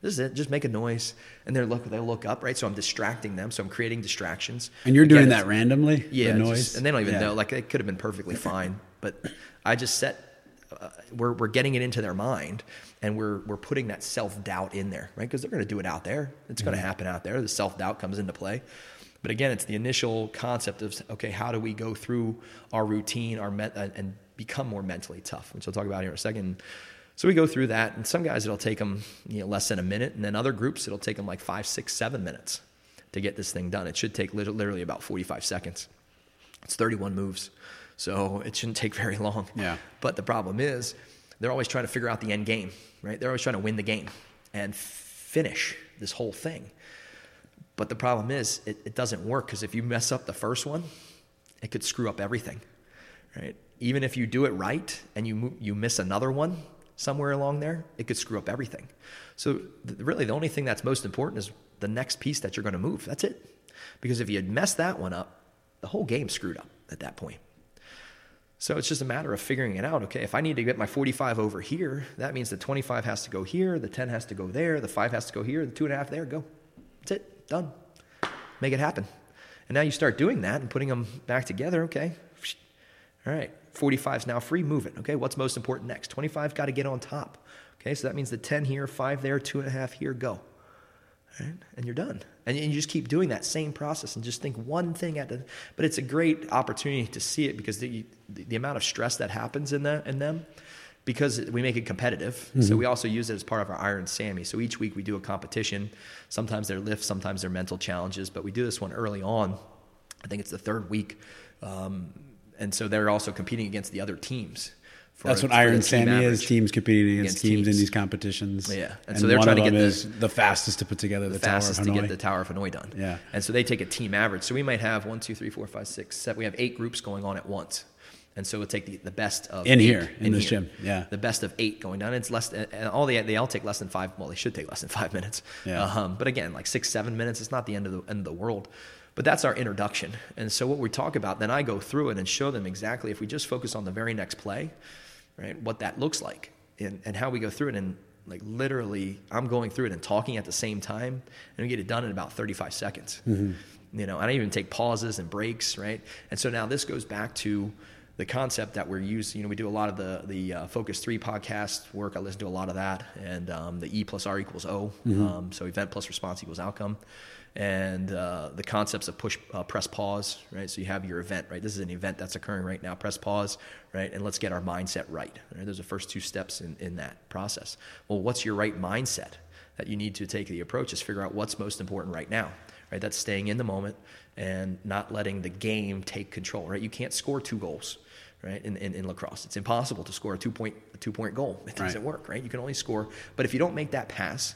A: this is it. Just make a noise." And they look, they look up, right? So I'm distracting them. So I'm creating distractions.
B: And you're Again, doing that randomly.
A: Yeah, noise, just, and they don't even yeah. know. Like it could have been perfectly fine, but I just set. Uh, we're we're getting it into their mind, and we're we're putting that self doubt in there, right? Because they're going to do it out there. It's going to mm-hmm. happen out there. The self doubt comes into play. But again, it's the initial concept of okay, how do we go through our routine, our met, uh, and become more mentally tough, which I'll talk about here in a second. So we go through that, and some guys it'll take them you know, less than a minute, and then other groups it'll take them like five, six, seven minutes to get this thing done. It should take literally about 45 seconds. It's 31 moves, so it shouldn't take very long.
B: Yeah.
A: But the problem is, they're always trying to figure out the end game, right? They're always trying to win the game and finish this whole thing. But the problem is, it, it doesn't work because if you mess up the first one, it could screw up everything, right? Even if you do it right and you you miss another one somewhere along there, it could screw up everything. So th- really, the only thing that's most important is the next piece that you're going to move. That's it. Because if you mess that one up, the whole game's screwed up at that point. So it's just a matter of figuring it out. Okay, if I need to get my 45 over here, that means the 25 has to go here, the 10 has to go there, the 5 has to go here, the 2.5 there, go. That's it, done. Make it happen. And now you start doing that and putting them back together. Okay, all right, 45 is now free, move it. Okay, what's most important next? 25 got to get on top. Okay, so that means the 10 here, 5 there, 2.5 here, go. Right? And you're done. And you just keep doing that same process and just think one thing at a. But it's a great opportunity to see it because the, the, the amount of stress that happens in, the, in them, because we make it competitive. Mm-hmm. So we also use it as part of our Iron Sammy. So each week we do a competition. Sometimes they're lifts, sometimes they're mental challenges, but we do this one early on. I think it's the third week. Um, and so they're also competing against the other teams.
B: That's what Iron Sammy is. Teams competing against, against teams, teams, in these competitions.
A: Yeah,
B: and, and so they're trying to get the, the, fastest to put together the, the
A: fastest
B: to
A: get the Tower of Hanoi done.
B: Yeah,
A: and so they take a team average. So we might have one, two, three, four, five, six, seven. We have eight groups going on at once, and so we'll take the, the best of
B: in
A: eight,
B: here in, in this
A: here,
B: gym. Yeah,
A: the best of eight going down. It's less, and all they they all take less than five. Well, they should take less than five minutes.
B: Yeah,
A: um, but again, like six, seven minutes. It's not the end of the end of the world. But that's our introduction. And so what we talk about, then I go through it and show them exactly if we just focus on the very next play, right, what that looks like and, and how we go through it. And like literally, I'm going through it and talking at the same time, and we get it done in about 35 seconds. Mm-hmm. You know, I don't even take pauses and breaks, right? And so now this goes back to the concept that we're using. You know, we do a lot of the the uh, Focus Three podcast work. I listen to a lot of that, and um, the E plus R equals O. Mm-hmm. Um, so event plus response equals outcome and uh, the concepts of push, uh, press, pause, right? So you have your event, right? This is an event that's occurring right now. Press pause, right? And let's get our mindset right. right? Those are the first two steps in, in that process. Well, what's your right mindset that you need to take the approach is figure out what's most important right now, right? That's staying in the moment and not letting the game take control, right? You can't score two goals, right? In, in, in lacrosse, it's impossible to score a two point a two point goal. It doesn't right. work, right? You can only score, but if you don't make that pass,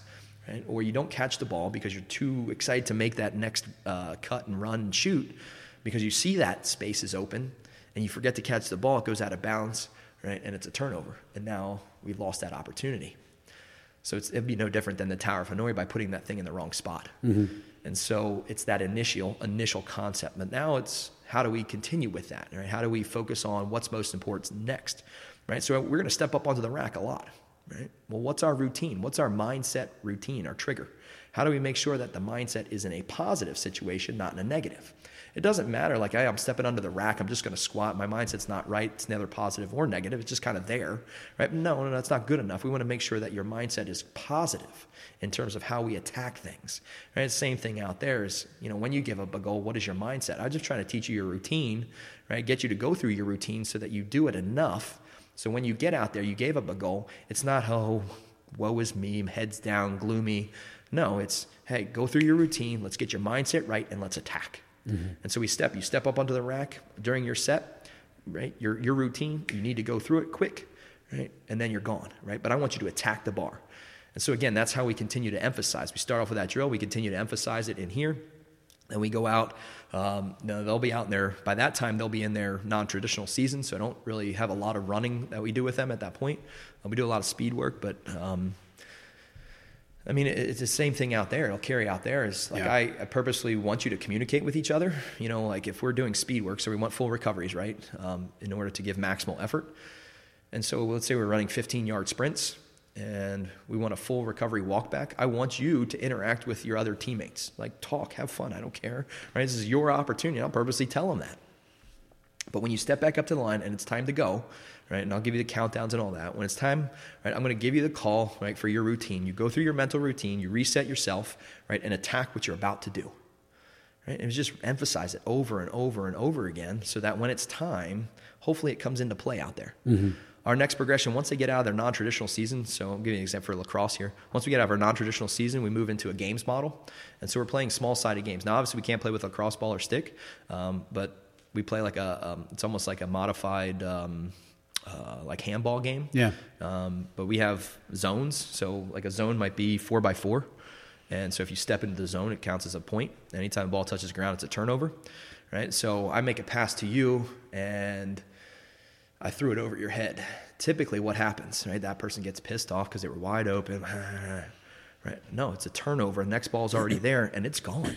A: right? Or you don't catch the ball because you're too excited to make that next uh, cut and run and shoot because you see that space is open and you forget to catch the ball, it goes out of bounds, right? And it's a turnover. And now we've lost that opportunity. So it'd be no different than the Tower of Hanoi by putting that thing in the wrong spot. Mm-hmm. And so it's that initial initial concept. But now it's how do we continue with that? Right? How do we focus on what's most important next? Right? So we're going to step up onto the rack a lot right? Well, what's our routine? What's our mindset routine, our trigger? How do we make sure that the mindset is in a positive situation, not in a negative? It doesn't matter, like, hey, I'm stepping under the rack, I'm just going to squat. My mindset's not right. It's neither positive or negative. It's just kind of there, right? No, no, that's not good enough. We want to make sure that your mindset is positive in terms of how we attack things, right? Same thing out there is, you know, when you give up a goal, what is your mindset? I'm just trying to teach you your routine, right? Get you to go through your routine so that you do it enough so when you get out there, you gave up a goal. It's not, oh, woe is me, heads down, gloomy. No, it's, hey, go through your routine. Let's get your mindset right and let's attack. Mm-hmm. And so we step, you step up onto the rack during your set, right? Your, your routine, you need to go through it quick, right? And then you're gone, right? But I want you to attack the bar. And so again, that's how we continue to emphasize. We start off with that drill, we continue to emphasize it in here. And we go out. Um, they'll be out in there. By that time, they'll be in their non-traditional season, so I don't really have a lot of running that we do with them at that point. Uh, we do a lot of speed work, but um, I mean, it's the same thing out there. It'll carry out there. Is like yeah. I, I, purposely want you to communicate with each other. You know, like if we're doing speed work, so we want full recoveries, right, um, in order to give maximal effort. And so let's say we're running 15 yard sprints and we want a full recovery walk back, I want you to interact with your other teammates. Like, talk, have fun, I don't care. Right? This is your opportunity. I'll purposely tell them that. But when you step back up to the line and it's time to go, right, and I'll give you the countdowns and all that, when it's time, right, I'm going to give you the call, right, for your routine. You go through your mental routine, you reset yourself, right, and attack what you're about to do. right? And just emphasize it over and over and over again so that when it's time, hopefully it comes into play out there. Mm-hmm. Our next progression, once they get out of their non traditional season, so I'm giving an example for lacrosse here. Once we get out of our non traditional season, we move into a games model. And so we're playing small sided games. Now, obviously, we can't play with lacrosse ball or stick, um, but we play like a, um, it's almost like a modified, um, uh, like handball game.
B: Yeah.
A: Um, but we have zones. So like a zone might be four by four. And so if you step into the zone, it counts as a point. Anytime the ball touches the ground, it's a turnover, right? So I make a pass to you and I threw it over your head. Typically, what happens, right? That person gets pissed off because they were wide open, (laughs) right? No, it's a turnover. The next ball's already (laughs) there and it's gone,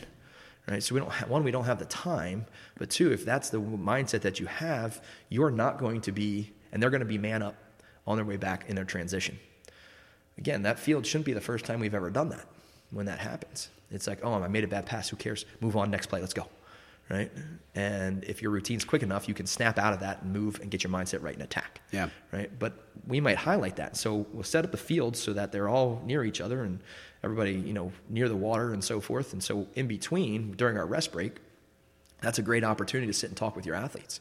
A: right? So we don't have, one, we don't have the time, but two, if that's the mindset that you have, you're not going to be, and they're going to be man up on their way back in their transition. Again, that field shouldn't be the first time we've ever done that when that happens. It's like, oh, I made a bad pass. Who cares? Move on, next play, let's go. Right? And if your routine's quick enough, you can snap out of that and move and get your mindset right and attack.
B: Yeah.
A: Right? But we might highlight that. So we'll set up the field so that they're all near each other and everybody, you know, near the water and so forth. And so in between, during our rest break, that's a great opportunity to sit and talk with your athletes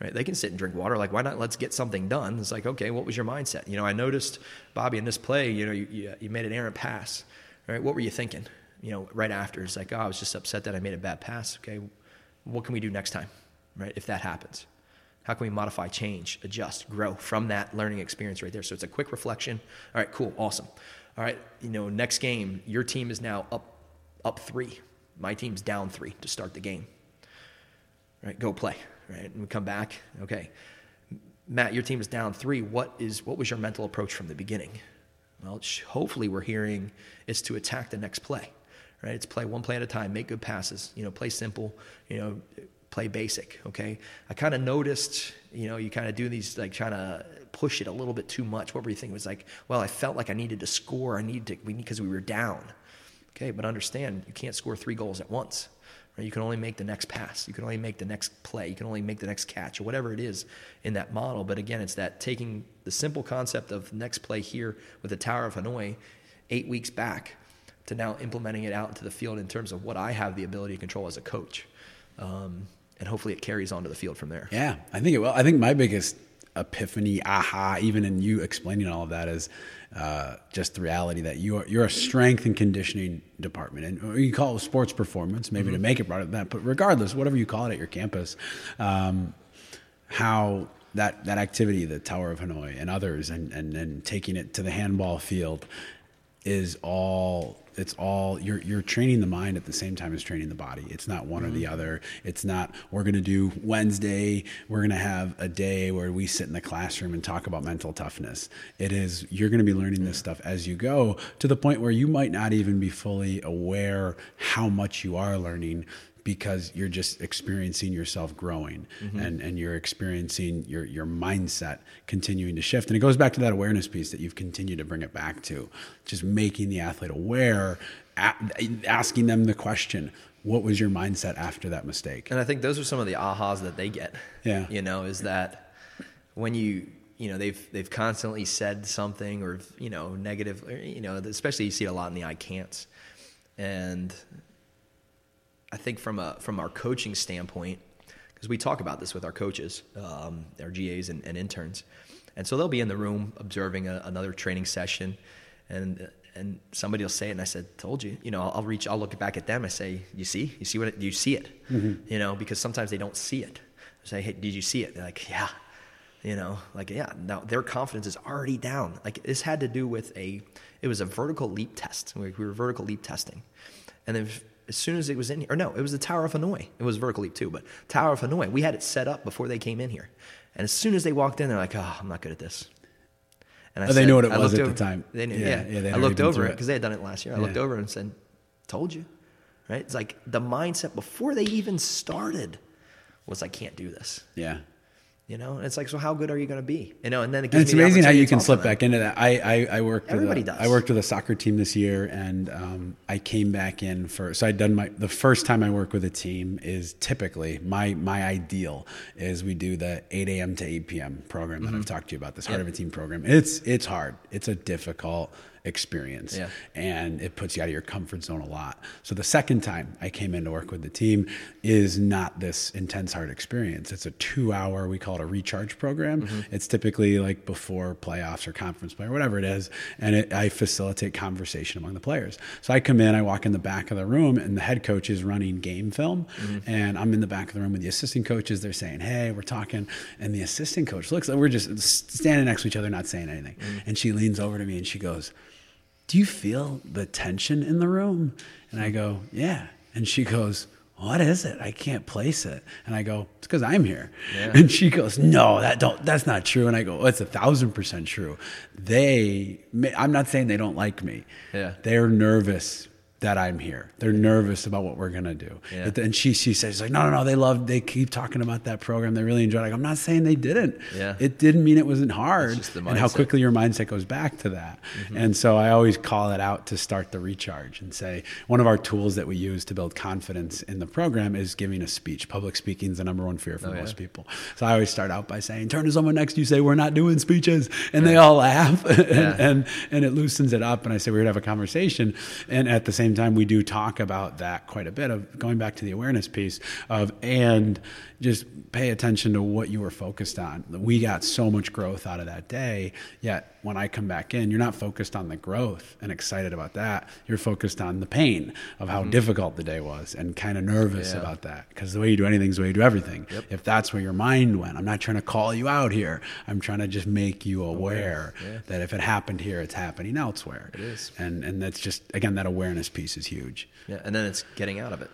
A: right? They can sit and drink water. Like, why not? Let's get something done. It's like, okay, what was your mindset? You know, I noticed Bobby in this play. You know, you, you, you made an errant pass right? What were you thinking? You know, right after, it's like, oh, I was just upset that I made a bad pass. Okay, what can we do next time, right? If that happens, how can we modify, change, adjust, grow from that learning experience right there? So it's a quick reflection. All right, cool, awesome. All right, you know, next game, your team is now up up three. My team's down three to start the game. Right, go play. Right, and we come back. Okay, Matt, your team is down three. What is what was your mental approach from the beginning? Well, hopefully we're hearing it's to attack the next play, right? It's play one play at a time, make good passes, you know, play simple, you know, play basic, okay? I kind of noticed, you know, you kind of do these, like trying to push it a little bit too much. What were you thinking? It was like, well, I felt like I needed to score. I needed to, because we were down. Okay, but understand, you can't score three goals at once. You can only make the next pass. You can only make the next play. You can only make the next catch or whatever it is in that model. But again, it's that taking the simple concept of next play here with the Tower of Hanoi eight weeks back to now implementing it out into the field in terms of what I have the ability to control as a coach. Um, and hopefully it carries on to the field from there.
B: Yeah, I think it will. I think my biggest epiphany, aha, even in you explaining all of that is uh, just the reality that you are, you're a strength and conditioning department, and you call it sports performance, maybe mm-hmm. to make it broader than that. But regardless, whatever you call it at your campus, um, how that that activity, the Tower of Hanoi and others, and and, and taking it to the handball field, is all it's all you're you're training the mind at the same time as training the body. It's not one mm-hmm. or the mm-hmm. other. It's not we're going to do Wednesday, we're going to have a day where we sit in the classroom and talk about mental toughness. It is you're going to be learning this stuff as you go to the point where you might not even be fully aware how much you are learning because you're just experiencing yourself growing mm-hmm. and, and you're experiencing your, your mindset continuing to shift. And it goes back to that awareness piece that you've continued to bring it back to, just making the athlete aware, asking them the question, what was your mindset after that mistake?
A: And I think those are some of the ahas that they get.
B: Yeah.
A: You know, is that when you, you know, they've, they've constantly said something or, you know, negative, you know, especially you see it a lot in the I can'ts. And I think from a from our coaching standpoint, because we talk about this with our coaches, um, our GAs and, and, interns, and so they'll be in the room observing a, another training session, and and somebody will say it, and I said, "Told you." You know, I'll, reach, I'll look back at them. I say, "You see, you see what? It, you see it?" Mm-hmm. You know, because sometimes they don't see it. I say, "Hey, did you see it?" They're like, "Yeah." You know, like yeah. Now their confidence is already down. Like this had to do with a, it was a vertical leap test. We were vertical leap testing, and then as soon as it was in here, or no, it was the Tower of Hanoi. It was vertical leap too, but Tower of Hanoi, we had it set up before they came in here. And as soon as they walked in, they're like, oh, I'm not good at this.
B: And I oh, said, they knew what it I was at over, the time.
A: They knew, yeah. yeah. yeah I looked over it because they had done it last year. I yeah. looked over and said, told you. Right? It's like the mindset before they even started was, I can't do this.
B: Yeah.
A: You know, and it's like, so how good are you going to be? You know, and then it
B: it's amazing how you can slip back into that. I I, I worked.
A: Everybody
B: with
A: a, does.
B: I worked with a soccer team this year, and um, I came back in for. So I'd done my the first time I work with a team is typically my my ideal is we do the 8 a.m. to 8 p.m. program that mm-hmm. I've talked to you about this heart yep. of a team program. It's it's hard. It's a difficult experience.
A: Yeah.
B: And it puts you out of your comfort zone a lot. So the second time I came in to work with the team is not this intense hard experience. It's a two hour, we call it a recharge program.
A: Mm-hmm.
B: It's typically like before playoffs or conference play or whatever it is. And it, I facilitate conversation among the players. So I come in, I walk in the back of the room, and the head coach is running game film.
A: Mm-hmm.
B: And I'm in the back of the room with the assistant coaches. They're saying, Hey, we're talking. And the assistant coach looks like we're just standing next to each other, not saying anything.
A: Mm-hmm.
B: And she leans over to me and she goes, Do you feel the tension in the room? And I go, Yeah. And she goes, what is it? I can't place it. And I go, it's because I'm here.
A: Yeah.
B: And she goes, no, that don't, that's not true. And I go, well, it's a thousand percent true. They, I'm not saying they don't like me.
A: Yeah.
B: They're nervous that I'm here. They're nervous about what we're gonna do.
A: Yeah.
B: Then she she says like, no, no, no. They love. They keep talking about that program. They really enjoy. it. Like, I'm not saying they didn't.
A: Yeah.
B: It didn't mean it wasn't hard. And how quickly your mindset goes back to that. And so I always call it out to start the recharge and say one of our tools that we use to build confidence in the program is giving a speech. Public speaking is the number one fear for
A: Oh, yeah.
B: most people. So I always start out by saying, turn to someone next to you, say, we're not doing speeches. And they all laugh (laughs) and,
A: Yeah.
B: and, and it loosens it up. And I say, we're going to have a conversation. And at the same time, we do talk about that quite a bit of going back to the awareness piece of, and just pay attention to what you were focused on. We got so much growth out of that day. Yet when I come back in, you're not focused on the growth and excited about that. You're focused on the pain of how mm-hmm. difficult the day was and kind of nervous
A: Yeah.
B: about that. Because the way you do anything is the way you do everything. If that's where your mind went, I'm not trying to call you out here. I'm trying to just make you aware
A: Yeah.
B: that if it happened here, it's happening elsewhere.
A: It is.
B: And and that's just again that awareness piece is huge.
A: Yeah, and then it's getting out of it.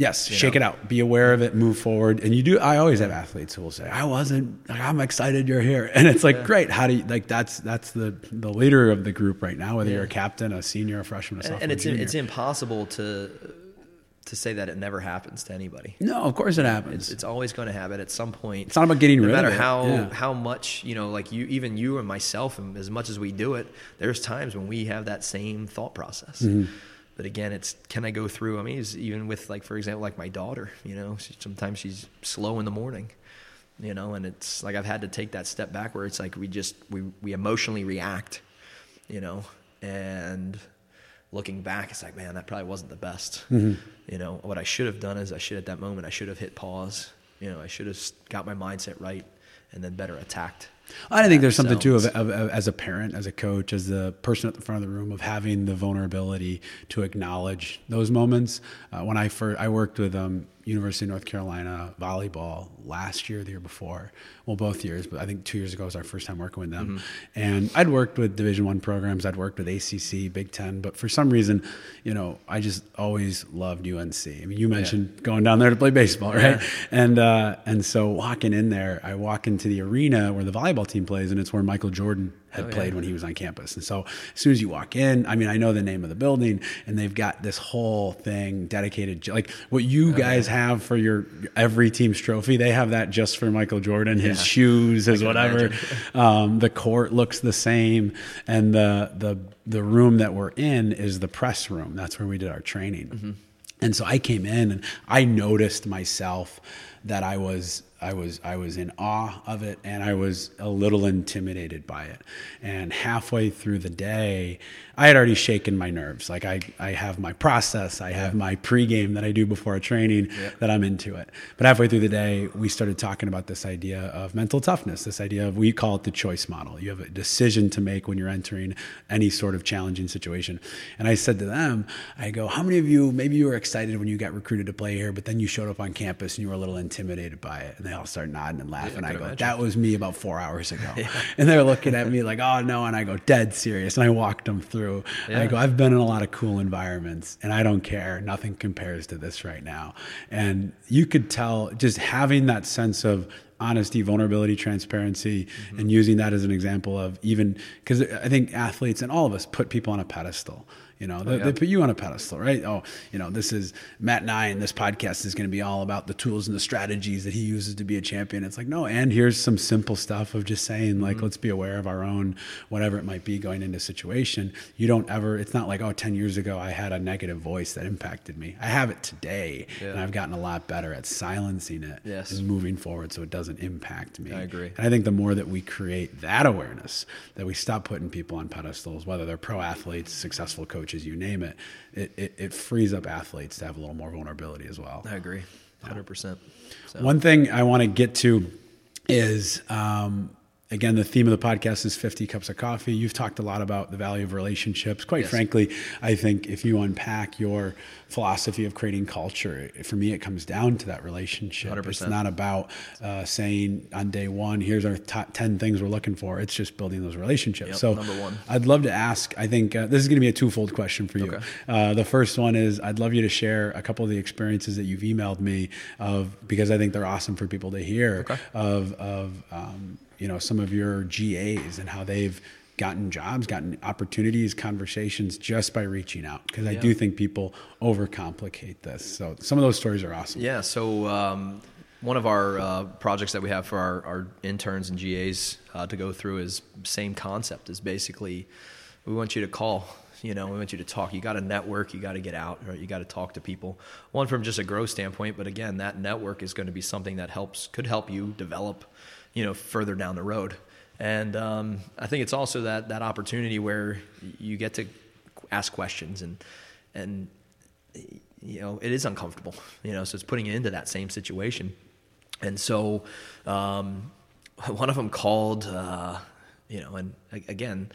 B: Yes, shake
A: know?
B: it out. Be aware of it. Move forward. And you do. I always have athletes who will say, "I wasn't. Like, I'm excited you're here." (laughs) And it's like, great. How do you like? That's that's the the leader of the group right now. Whether you're a captain, a senior, a freshman, a sophomore,
A: And, it's
B: junior.
A: it's impossible to to say that it never happens to anybody.
B: no, of course it happens.
A: It's always going to happen at some point.
B: It's not about getting
A: no
B: rid of
A: matter
B: it.
A: how
B: Yeah.
A: how much you know, like you, even you and myself, and as much as we do it, there's times when we have that same thought process.
B: Mm-hmm.
A: But again, it's can I go through? I mean, even with like for example, like my daughter. You know, she, sometimes she's slow in the morning. You know, and it's like I've had to take that step back where it's like we just we we emotionally react. You know, and looking back, it's like, man, that probably wasn't the best.
B: Mm-hmm.
A: You know, what I should have done is I should at that moment I should have hit pause. You know, I should have got my mindset right and then better attacked.
B: I think there's something too of, of, of as a parent, as a coach, as the person at the front of the room of having the vulnerability to acknowledge those moments. Uh, when I first I worked with um, University of North Carolina volleyball last year, the year before, well, both years, but I think two years ago was our first time working with them. And I'd worked with Division One programs, I'd worked with ACC, Big Ten, but for some reason, you know, I just always loved UNC. I mean, you mentioned going down there to play baseball, right?
A: Yeah.
B: And uh, and so walking in there, I walk into the arena where the volleyball team plays, and it's where Michael Jordan had
A: Oh, yeah.
B: played when he was on campus. And so as soon as you walk in, I mean, I know the name of the building, and they've got this whole thing dedicated, like what
A: Oh,
B: you guys have for your every team's trophy. They have that just for Michael Jordan, his
A: Yeah.
B: shoes, his whatever. (laughs) Um, the court looks the same, and the the the room that we're in is the press room. That's where we did our training.
A: Mm-hmm.
B: And so I came in and I noticed myself that I was I was I was in awe of it and I was a little intimidated by it. And halfway through the day, I had already shaken my nerves. Like I, I have my process, I have my pregame that I do before a training that I'm into it. But halfway through the day, we started talking about this idea of mental toughness, this idea of we call it the choice model. You have a decision to make when you're entering any sort of challenging situation. And I said to them, I go, How many of you maybe you were excited when you got recruited to play here, but then you showed up on campus and you were a little intimidated by it? And they all start nodding and laughing.
A: I
B: I go,
A: imagine.
B: That was me about four hours ago. (laughs) And they're looking at me like, Oh no, and I go, dead serious. And I walked them through. And I go, I've been in a lot of cool environments and I don't care. Nothing compares to this right now. And you could tell just having that sense of honesty, vulnerability, transparency,
A: Mm-hmm.
B: and using that as an example of even because I think athletes and all of us put people on a pedestal. You know, oh, they,
A: yeah.
B: they put you on a pedestal, right? Oh, you know, this is Matt and I, and this podcast is going to be all about the tools and the strategies that he uses to be a champion. It's like, no, and here's some simple stuff of just saying, like, mm-hmm. let's be aware of our own, whatever it might be going into a situation. You don't ever, it's not like, oh, 10 years ago I had a negative voice that impacted me. I have it today,
A: Yeah.
B: and I've gotten a lot better at silencing it
A: Yes.
B: and moving forward so it doesn't impact me.
A: I agree.
B: And I think the more that we create that awareness, that we stop putting people on pedestals, whether they're pro athletes, successful coaches, you name it, it, it, it frees up athletes to have a little more vulnerability as well.
A: I agree, hundred percent. So
B: One thing I want to get to is um, again the theme of the podcast is 50 cups of coffee. You've talked a lot about the value of relationships. Quite
A: Yes.
B: frankly, I think if you unpack your philosophy of creating culture, for me it comes down to that relationship. It's
A: 100%.
B: not about uh, saying on day one, here's our top 10 things we're looking for. It's just building those relationships.
A: Yep,
B: so
A: number one.
B: I'd love to ask. I think uh, this is going to be a twofold question for you.
A: Okay.
B: Uh, the first one is I'd love you to share a couple of the experiences that you've emailed me of because I think they're awesome for people to hear
A: Okay.
B: of of um, you know some of your GAs and how they've gotten jobs, gotten opportunities, conversations just by reaching out because I do think people overcomplicate this. So some of those stories are awesome.
A: Yeah. So um, one of our uh, projects that we have for our, our interns and GAs uh, to go through is same concept. Is basically we want you to call. You know, we want you to talk. You got to network. You got to get out. Right? You got to talk to people. One from just a growth standpoint, but again, that network is going to be something that helps could help you develop. You know, further down the road. And um, I think it's also that that opportunity where you get to ask questions and and you know it is uncomfortable you know so it's putting it into that same situation. And so um, (laughs) one of them called uh, you know and again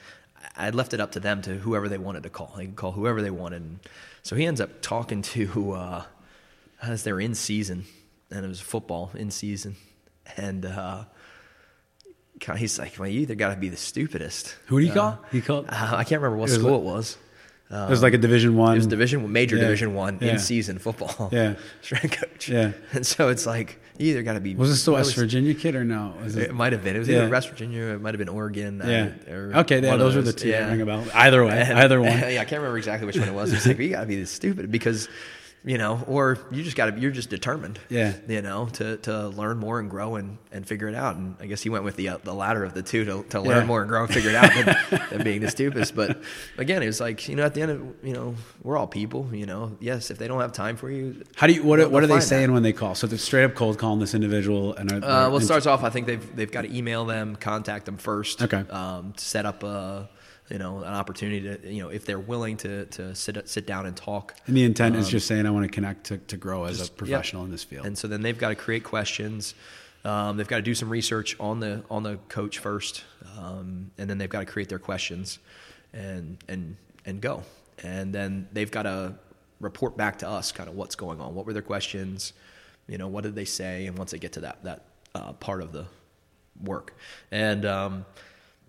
A: i left it up to them to whoever they wanted to call. They could call whoever they wanted. And so he ends up talking to uh, as they're in season and it was football in season. And uh, he's like well you either got to be the stupidest
B: Who do you
A: Uh,
B: call? He called.
A: uh, i can't remember what
B: It
A: school
B: like-
A: it was
B: it was like a Division One.
A: it was division one major
B: Yeah.
A: division one
B: Yeah.
A: in season football
B: Yeah. (laughs)
A: strength coach
B: Yeah.
A: and so it's like you either got to be
B: Was this the West Virginia kid or no? Was
A: it might have been it was
B: Yeah.
A: either west virginia it might have been oregon
B: Yeah.
A: or
B: Okay. Yeah.
A: of
B: Those are the two.
A: yeah.
B: Ring a bell. Either way.
A: And- (laughs)
B: Either one. (laughs)
A: yeah i can't remember exactly which one it was it's like you got to be this stupid because you know or you just got to you're just determined
B: Yeah.
A: you know to to learn more and grow and and figure it out and i guess he went with the uh, the latter of the two to, to learn
B: Yeah.
A: more and grow and figure it out than, (laughs) than being the stupidest but again it was like you know at the end of you know we're all people you know yes if they don't have time for you
B: How do you? What, what are
A: they'll
B: saying
A: that.
B: when they call? So they're straight up cold calling this individual, and are,
A: Uh, well, it starts off. I think they've they've got to email them, contact them first.
B: Okay.
A: Um, to set up a you know an opportunity to you know if they're willing to to sit sit down and talk.
B: and the intent is just saying I want to connect to, to grow as a
A: Um,
B: professional in this field.
A: And so then they've got to create questions. Um, they've got to do some research on the on the coach first, um, and then they've got to create their questions, and and and go. And then they've got to report back to us, kind of what's going on. What were their questions? You know, what did they say? And once they get to that that uh, part of the work, and um,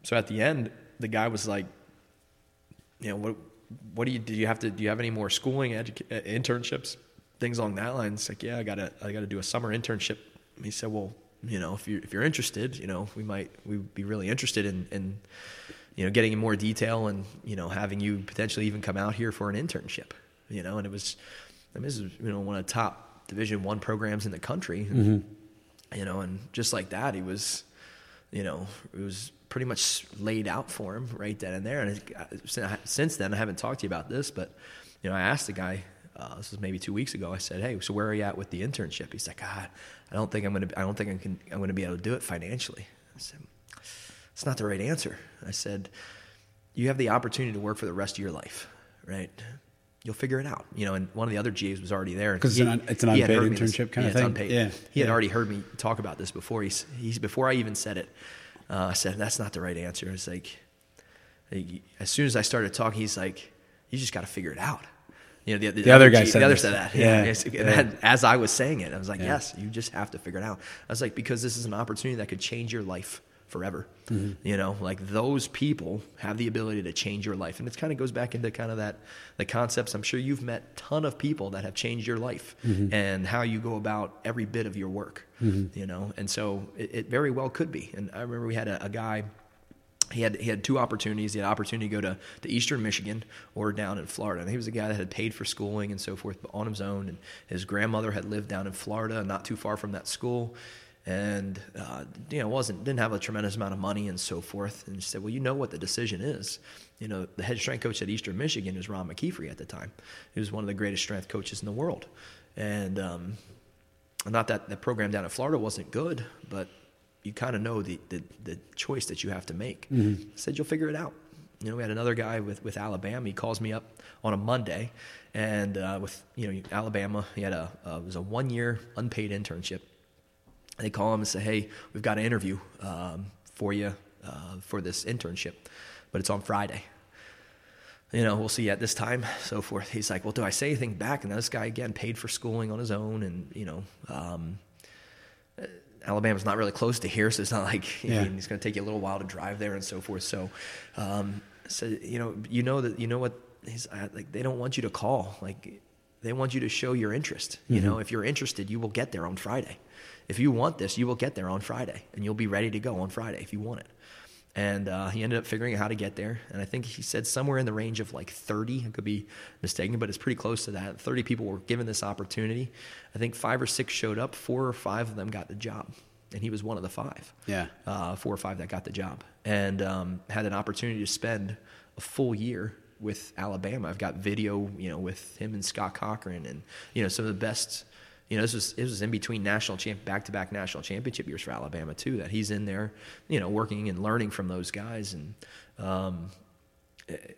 A: so at the end, the guy was like, you know, what what do you do? You have to do you have any more schooling, educa- uh, internships, things along that line? It's like, yeah, I gotta I gotta do a summer internship. He said, well, you know, if you if you're interested, you know, we might we'd be really interested in in you know getting in more detail and you know having you potentially even come out here for an internship. You know, and it was, I mean, this is you know one of the top Division One programs in the country. You know, and just like that, he was you know, it was pretty much laid out for him right then and there. And since then, I haven't talked to you about this, but you know, I asked the guy. Uh, this was maybe two weeks ago. I said, "Hey, so where are you at with the internship?" He's like, "God, I don't think I'm gonna. I don't think I can. I'm gonna be able to do it financially." I said, "It's not the right answer." I said, "You have the opportunity to work for the rest of your life, right?" You'll figure it out, you know. And one of the other GAs was already there
B: 'Cause it's an it's an unpaid
A: me-
B: internship kinda
A: yeah, it's
B: thing?
A: unpaid.
B: Yeah,
A: he had
B: yeah.
A: already heard me talk about this before. He's, he's before I even said it. Uh, I said that's not the right answer. It's like, like, as soon as I started talking, he's like, "You just got to figure it out." You know, the,
B: The other guy
A: G-
B: said
A: the other said that.
B: Yeah, yeah.
A: as I was saying it, I was like,
B: Yeah.
A: "Yes, you just have to figure it out." I was like, because this is an opportunity that could change your life forever.
B: Mm-hmm.
A: You know, like those people have the ability to change your life, and it kind of goes back into kind of that the concepts. I'm sure you've met ton of people that have changed your life
B: Mm-hmm.
A: and how you go about every bit of your work. You know, and so it, it very well could be. And I remember we had a, a guy he had he had two opportunities. He had an opportunity to go to, to Eastern Michigan or down in Florida. And he was a guy that had paid for schooling and so forth, but on his own. And his grandmother had lived down in Florida, not too far from that school, and uh, you know wasn't didn't have a tremendous amount of money and so forth. And she said, "Well, you know what the decision is. You know, the head strength coach at Eastern Michigan was Ron McKeefery at the time. He was one of the greatest strength coaches in the world, and um, not that the program down in Florida wasn't good, but you kind of know the, the, the, choice that you have to make. Mm-hmm. said, you'll figure it out. You know, we had another guy with, with Alabama. He calls me up on a Monday, and uh, with you know Alabama, he had a uh, it was a one year unpaid internship. They call him and say, "Hey, we've got an interview um, for you uh, for this internship, but it's on Friday. You know, we'll see you at this time, so forth." He's like, "Well, do I say anything back?" And this guy again paid for schooling on his own, and you know. Um, Alabama's not really close to here, so it's not like (laughs) yeah. it's going to take you a little while to drive there and so forth. So, um, so you know, you know that you know what he's like. They don't want you to call. Like they want you to show your interest. You mm-hmm. know, if you're interested, you will get there on Friday. If you want this, you will get there on Friday, and you'll be ready to go on Friday if you want it. And uh, he ended up figuring out how to get there. And I think he said somewhere in the range of like 30. I could be mistaken, but it's pretty close to that. 30 people were given this opportunity. I think five or six showed up. Four or five of them got the job. And he was one of the five.
B: Yeah.
A: Uh, four or five that got the job. And um, had an opportunity to spend a full year with Alabama. I've got video, you know, with him and Scott Cochran and, you know, some of the best – you know, this was it was in between national champ back to back national championship years for Alabama too. That he's in there, you know, working and learning from those guys. And um,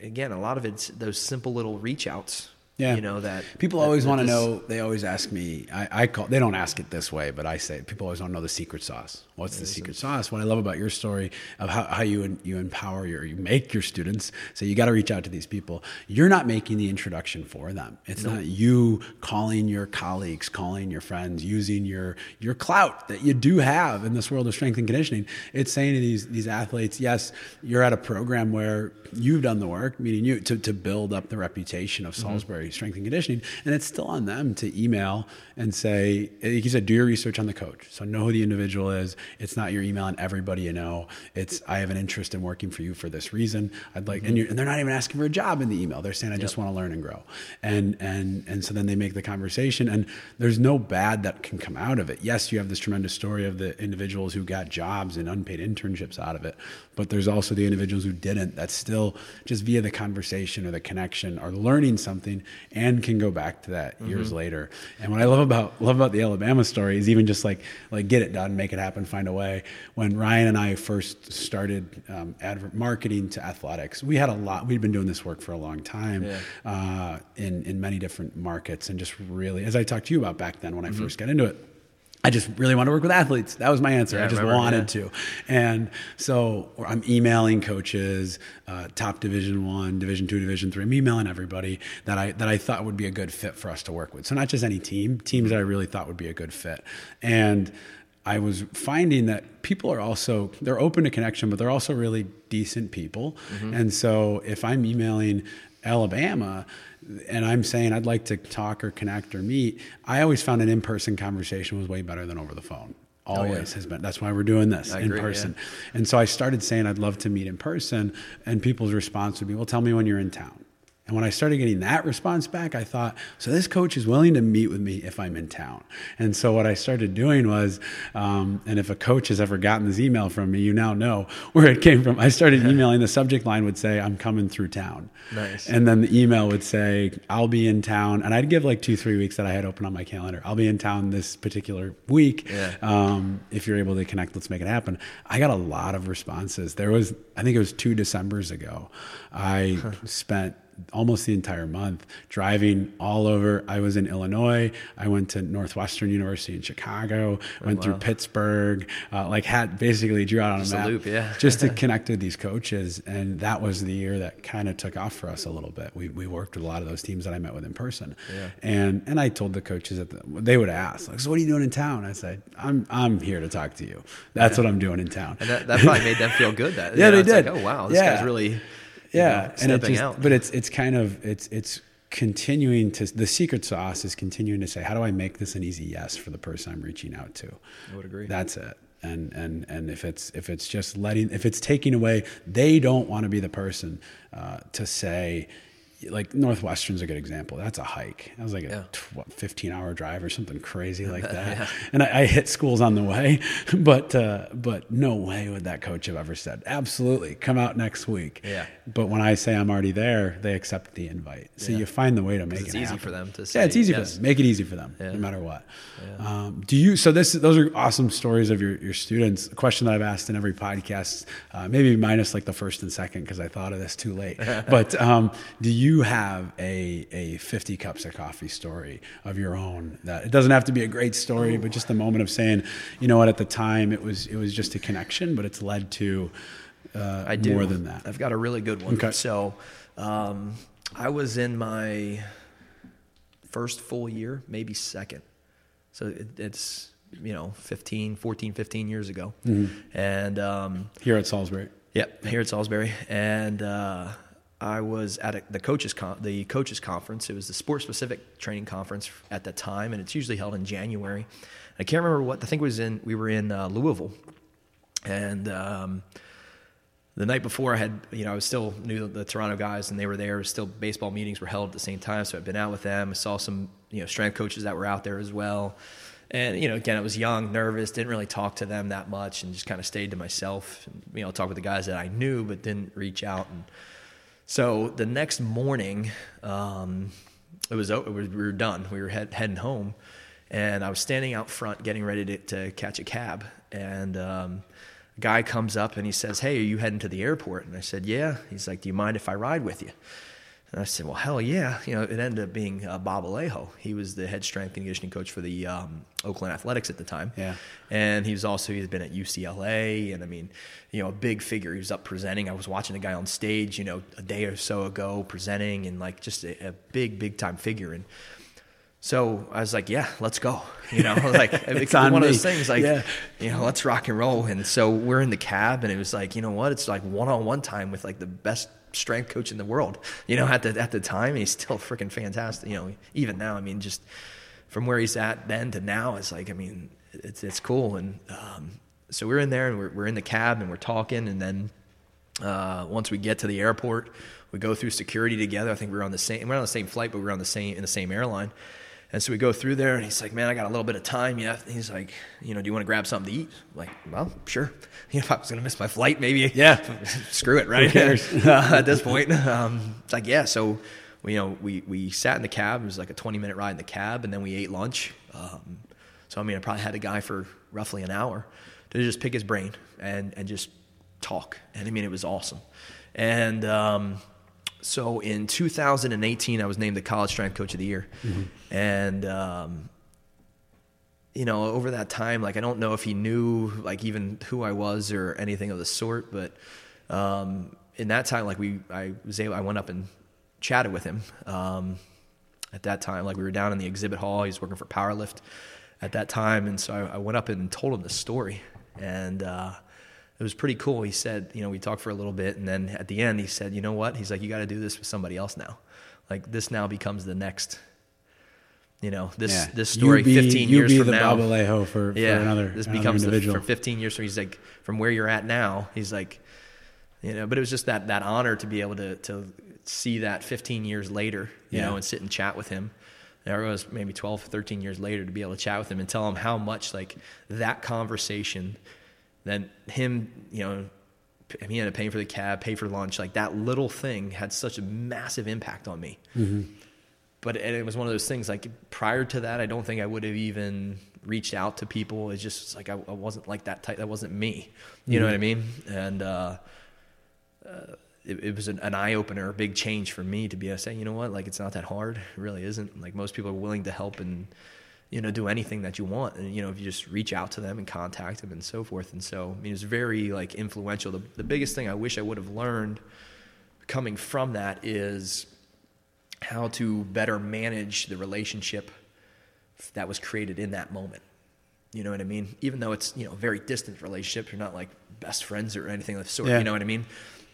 A: again, a lot of it's those simple little reach outs
B: yeah.
A: You know, that
B: people always want to know, they always ask me, I, I, call, they don't ask it this way, but I say, people always want to know the secret sauce. What's the secret sauce? What I love about your story of how, how you, you empower your, you make your students. So you got to reach out to these people. You're not making the introduction for them. It's nope. not you calling your colleagues, calling your friends, using your, your clout that you do have in this world of strength and conditioning. It's saying to these, these athletes, yes, you're at a program where you've done the work, meaning you, to, to build up the reputation of mm-hmm. Salisbury. Mm-hmm strength and conditioning, and it's still on them to email and say, like you said, do your research on the coach. So know who the individual is. It's not your email and everybody you know. It's I have an interest in working for you for this reason. I'd like, mm-hmm. and, and, they're not even asking for a job in the email. They're saying I yep. just want to learn and grow, and and and so then they make the conversation, and there's no bad that can come out of it. Yes, you have this tremendous story of the individuals who got jobs and unpaid internships out of it, but there's also the individuals who didn't. That's still just via the conversation or the connection or learning something and can go back to that mm-hmm. years later. And what I love about love about the Alabama story is even just like like get it done, make it happen, find a way. When Ryan and I first started um, advert marketing to athletics, we had a lot. We'd been doing this work for a long time yeah. uh, in in many different markets, and just really, as I talked to you about back then when I mm-hmm. first got into it I just really want to work with athletes. That was my answer. Yeah, I just remember, wanted yeah. to. And so I'm emailing coaches, uh, top division one, division two, division three. I'm emailing everybody that I, that I thought would be a good fit for us to work with. So not just any team, teams that I really thought would be a good fit. And I was finding that people are also, they're open to connection, but they're also really decent people. Mm-hmm. And so if I'm emailing Alabama, and I'm saying I'd like to talk or connect or meet, I always found an in-person conversation was way better than over the phone. Always oh, yeah. has been. That's why we're doing this I in agree, person. Yeah. And so I started saying I'd love to meet in person, and people's response would be, "Well, tell me when you're in town." And when I started getting that response back, I thought, so this coach is willing to meet with me if I'm in town. And so what I started doing was, um, and if a coach has ever gotten this email from me, you now know where it came from. I started (laughs) emailing. The subject line would say, "I'm coming through town."
A: Nice.
B: And then the email would say, "I'll be in town," and I'd give like two, three weeks that I had open on my calendar. I'll be in town this particular week.
A: Yeah.
B: Um, if you're able to connect, let's make it happen. I got a lot of responses. There was, I think it was two December's ago. I spent almost the entire month driving all over. I was in Illinois. I went to Northwestern University in Chicago. Oh, went wow. through Pittsburgh. Uh, like had basically drew out on just a map,
A: a loop, yeah. (laughs)
B: just to connect with these coaches. And that was the year that kind of took off for us a little bit. We we worked with a lot of those teams that I met with in person.
A: Yeah.
B: And and I told the coaches that the, they would ask like, so what are you doing in town? I said, I'm I'm here to talk to you. That's what I'm doing in town.
A: And that, that probably made them feel good. That (laughs)
B: yeah,
A: know,
B: they did.
A: Like, oh wow, this yeah. guy's really
B: yeah, and it just, out. but it's it's kind of it's it's continuing to the secret sauce is continuing to say how do I make this an easy yes for the person I'm reaching out to.
A: I would agree.
B: That's it. and and and if it's if it's just letting if it's taking away they don't want to be the person uh, to say like Northwestern's a good example. That's a hike. That was like a
A: Yeah.
B: tw- what, 15 hour drive or something crazy like (laughs) that. And I, I hit schools on the way, (laughs) but, uh, but no way would that coach have ever said, absolutely come out next week.
A: Yeah.
B: But when I say I'm already there, they accept the invite. So
A: Yeah.
B: you find the way to make it
A: easy
B: happen.
A: for them to say,
B: Yeah, it's easy
A: yes.
B: for them. Make it easy for them,
A: Yeah.
B: no matter what. Um, do you? So this, those are awesome stories of your your students. A question that I've asked in every podcast, uh, maybe minus like the first and second because I thought of this too late. (laughs) but um, do you have a a 50 cups of coffee story of your own? That it doesn't have to be a great story, but just a moment of saying, you know what, at the time it was it was just a connection, but it's led to uh,
A: I do
B: more than that.
A: I've got a really good one.
B: Okay.
A: So, um, I was in my first full year, maybe second. So it, it's you know 15, 14, 15 years ago,
B: Mm-hmm.
A: and um,
B: Here at Salisbury.
A: Yep, here at Salisbury, and uh, I was at a, the coaches con- the coaches conference. It was the sport specific training conference at that time, and it's usually held in January. I can't remember what I think was in. We were in uh, Louisville, and um, the night before, I had you know I was still knew the Toronto guys, and they were there. Still, baseball meetings were held at the same time, so I'd been out with them. I saw some you know strength coaches that were out there as well. And you know, again, I was young, nervous, didn't really talk to them that much, and just kind of stayed to myself. And, you know, talk with the guys that I knew, but didn't reach out. And so the next morning, um, it was it was we were done. We were head, heading home, and I was standing out front, getting ready to, to catch a cab. And um, a guy comes up and he says, "Hey, are you heading to the airport?" And I said, "Yeah." He's like, "Do you mind if I ride with you?" And I said, "Well, hell yeah!" You know, it ended up being uh, Bob Alejo. He was the head strength and conditioning coach for the um, Oakland Athletics at the time.
B: Yeah.
A: and he was also he's been at UCLA, and I mean, you know, a big figure. He was up presenting. I was watching a guy on stage, you know, a day or so ago presenting, and like just a, a big, big time figure. And so I was like, "Yeah, let's go." You know, (laughs) like it
B: It's
A: one of those things, like
B: Yeah.
A: you know, let's rock and roll. And so we're in the cab, and it was like, you know what? It's like one on one time with like the best strength coach in the world. You know, at the at the time, he's still freaking fantastic. You know, even now, I mean, just from where he's at then to now, it's like, I mean, it's it's cool. And um, so we're in there, and we're we're in the cab, and we're talking, and then uh, once we get to the airport, we go through security together. I think we were on the same we're on the same flight, but we were on the same in the same airline. And so we go through there, and he's like, "Man, I got a little bit of time yet." He's like, "You know, do you want to grab something to eat?" I'm like, well, sure. (laughs) You know, if I was gonna miss my flight, maybe.
B: Yeah. (laughs)
A: screw it, right? uh, (laughs) at this point, um, it's like, yeah. So, we, you know, we we sat in the cab. It was like a 20 minute ride in the cab, and then we ate lunch. Um, so I mean, I probably had a guy for roughly an hour to just pick his brain and and just talk. And I mean, it was awesome. And um, so in 2018, I was named the college strength coach of the year, and um, you know, over that time, like I don't know if he knew like even who I was or anything of the sort, but um, in that time, like we, I was able, I went up and chatted with him. Um, at that time, like we were down in the exhibit hall. He was working for Powerlift at that time, and so I, I went up and told him the story, and uh, it was pretty cool. He said, you know, we talked for a little bit, and then at the end, he said, you know what? He's like, you got to do this with somebody else now. Like this now becomes the next. You know this
B: Yeah.
A: this
B: You
A: story
B: be-
A: 15
B: you
A: years
B: be
A: from
B: the
A: now.
B: Bob Alejo for, for
A: yeah,
B: another,
A: this
B: another
A: becomes the,
B: individual.
A: from 15 years. So he's like, from where you're at now, he's like, you know. But it was just that that honor to be able to to see that 15 years later, you
B: Yeah.
A: know, and sit and chat with him. There was maybe 12, 13 years later to be able to chat with him and tell him how much like that conversation, then him, you know, he ended up paying for the cab, pay for lunch, like that little thing had such a massive impact on me. But and it was one of those things like prior to that i don't think i would have even reached out to people. It's just like i, I wasn't like that type that wasn't me. You know what i mean? And uh, uh, it, it was an, an eye-opener a big change for me to be able to say you know what? Like it's not that hard. It really isn't. Like most people are willing to help and you know do anything that you want and you know if you just reach out to them and contact them and so forth and so i mean it's very like influential the, the biggest thing i wish i would have learned coming from that is how to better manage the relationship that was created in that moment. You know what I mean? Even though it's you know a very distant relationship, you're not like best friends or anything of the sort.
B: Yeah.
A: You know what I mean?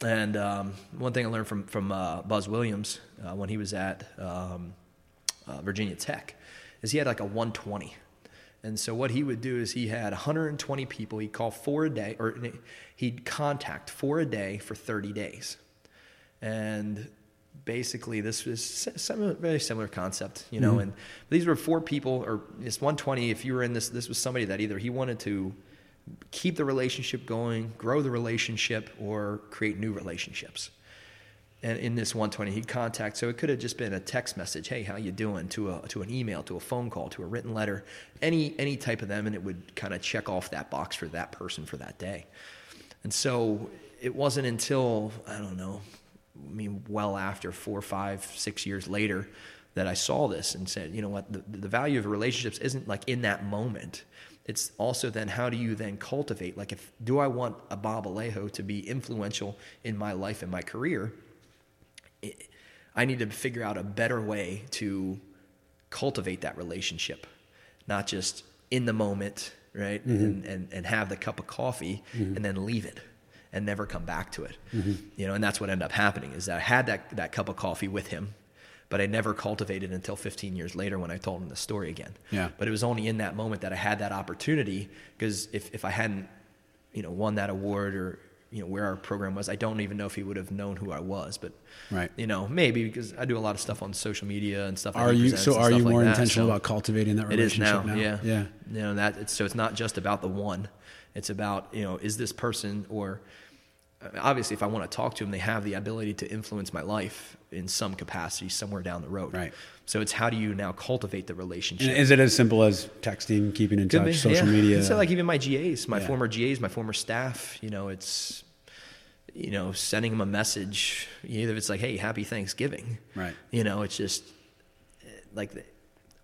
A: And um, one thing I learned from from uh, Buzz Williams uh, when he was at um, uh, Virginia Tech is he had like a 120, And so what he would do is he had 120 people. He'd call four a day, or he'd contact four a day for 30 days. And basically, this was similar, very similar concept, you know. Mm-hmm. And these were four people, or it's 120. If you were in this, this was somebody that either he wanted to keep the relationship going, grow the relationship, or create new relationships in this 120 he'd contact so it could have just been a text message hey how you doing? to a to an email to a phone call to a written letter any any type of them and it would kind of check off that box for that person for that day. And so it wasn't until i don't know i mean well after four five six years later that i saw this and said you know what? The, the value of relationships isn't like in that moment. It's also then how do you then cultivate like if do i want a bob alejo to be influential in my life and my career I need to figure out a better way to cultivate that relationship, not just in the moment, right? Mm-hmm. And, and, and have the cup of coffee mm-hmm. and then leave it and never come back to it. Mm-hmm. You know, and that's what ended up happening is that I had that, that cup of coffee with him, but I never cultivated until 15 years later when I told him the story again.
B: Yeah.
A: But it was only in that moment that I had that opportunity because if, if I hadn't, you know, won that award or, you know where our program was. I don't even know if he would have known who I was, but
B: right,
A: you know, maybe because I do a lot of stuff on social media and stuff.
B: Are you so? Are you more like intentional so about cultivating that relationship
A: it is now,
B: now?
A: Yeah,
B: yeah.
A: You know that. It's, so it's not just about the one. It's about you know, is this person or obviously if I want to talk to them, they have the ability to influence my life in some capacity somewhere down the road.
B: Right.
A: So it's how do you now cultivate the relationship?
B: And is it as simple as texting, keeping in touch, be, social
A: yeah.
B: media?
A: So like even my GAs, my yeah. former GAs, my former staff, you know, it's you know, sending them a message, either it's like, hey, happy Thanksgiving.
B: Right.
A: You know, it's just like,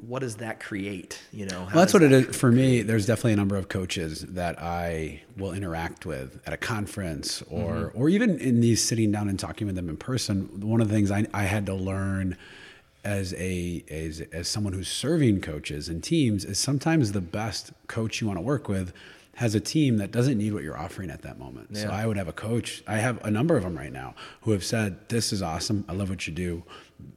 A: what does that create? You know,
B: well, that's what that it is for me. There's definitely a number of coaches that I will interact with at a conference or, mm-hmm. or even in these sitting down and talking with them in person. One of the things I, I had to learn as a as, as someone who's serving coaches and teams is sometimes the best coach you want to work with has a team that doesn't need what you're offering at that moment. Yeah. So I would have a coach. I have a number of them right now who have said, "This is awesome. I love what you do,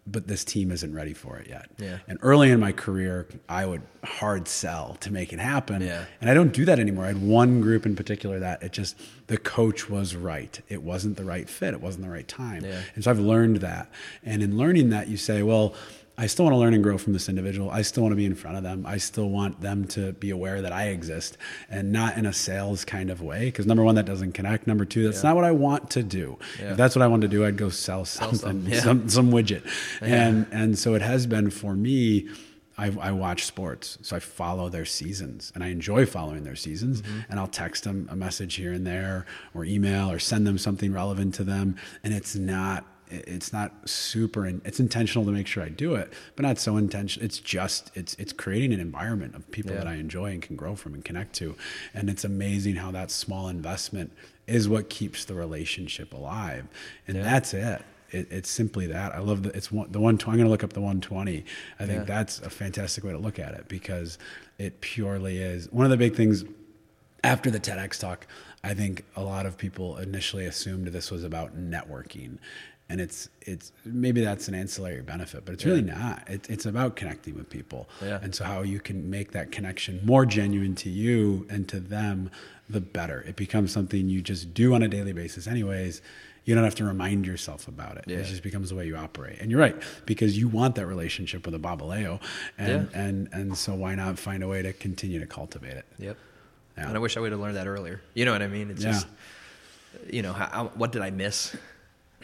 B: but this team isn't ready for it yet."
A: Yeah.
B: And early in my career, I would hard sell to make it happen.
A: Yeah.
B: And I don't do that anymore. I had one group in particular that it just the coach was right. It wasn't the right fit. It wasn't the right time.
A: Yeah.
B: And so I've learned that. And in learning that, you say, well I still want to learn and grow from this individual. I still want to be in front of them. I still want them to be aware that I exist and not in a sales kind of way. Because number one, that doesn't connect. Number two, that's yeah. not what I want to do. Yeah. If that's what I want to do, I'd go sell something, sell some, yeah. some, some, widget. And, and so it has been for me. I, I, watch sports, so I follow their seasons, and I enjoy following their seasons. Mm-hmm. And I'll text them a message here and there, or email, or send them something relevant to them. And it's not it's not super in, it's intentional to make sure I do it, but not so intentional. It's just it's it's creating an environment of people yeah. that I enjoy and can grow from and connect to, and it's amazing how that small investment is what keeps the relationship alive, and yeah. that's it. It, it's simply that. I love the it's one, the one. I'm going to look up the 120. I think yeah. that's a fantastic way to look at it because it purely is one of the big things after the TEDx talk. I think a lot of people initially assumed this was about networking and it's it's maybe that's an ancillary benefit, but it's really not. It, it's about connecting with people,
A: yeah.
B: and so how you can make that connection more genuine to you and to them, the better. It becomes something you just do on a daily basis, anyways. You don't have to remind yourself about it.
A: Yeah.
B: It just becomes the way you operate. And you're right because you want that relationship with a Bob Alejo, and yeah. and and so why not find a way to continue to cultivate it?
A: Yep. And I wish I would have learned that earlier. You know what I mean? It's just, you know, how, what did I miss?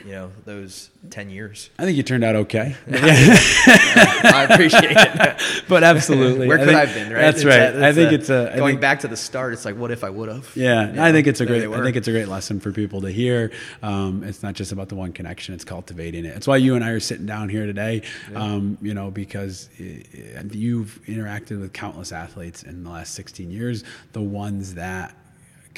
A: You know those 10 years.
B: I think you turned out okay. (laughs)
A: I appreciate it. (laughs)
B: But absolutely.
A: Where could i have been right?
B: that's
A: it's
B: right. a, i think a, it's a
A: going
B: think,
A: back to the start it's like what if i would have?
B: Yeah you know, i think it's a great i think it's a great lesson for people to hear. Um, it's not just about the one connection it's cultivating it. It's why you and i are sitting down here today yeah. um, you know because you've interacted with countless athletes in the last 16 years. The ones that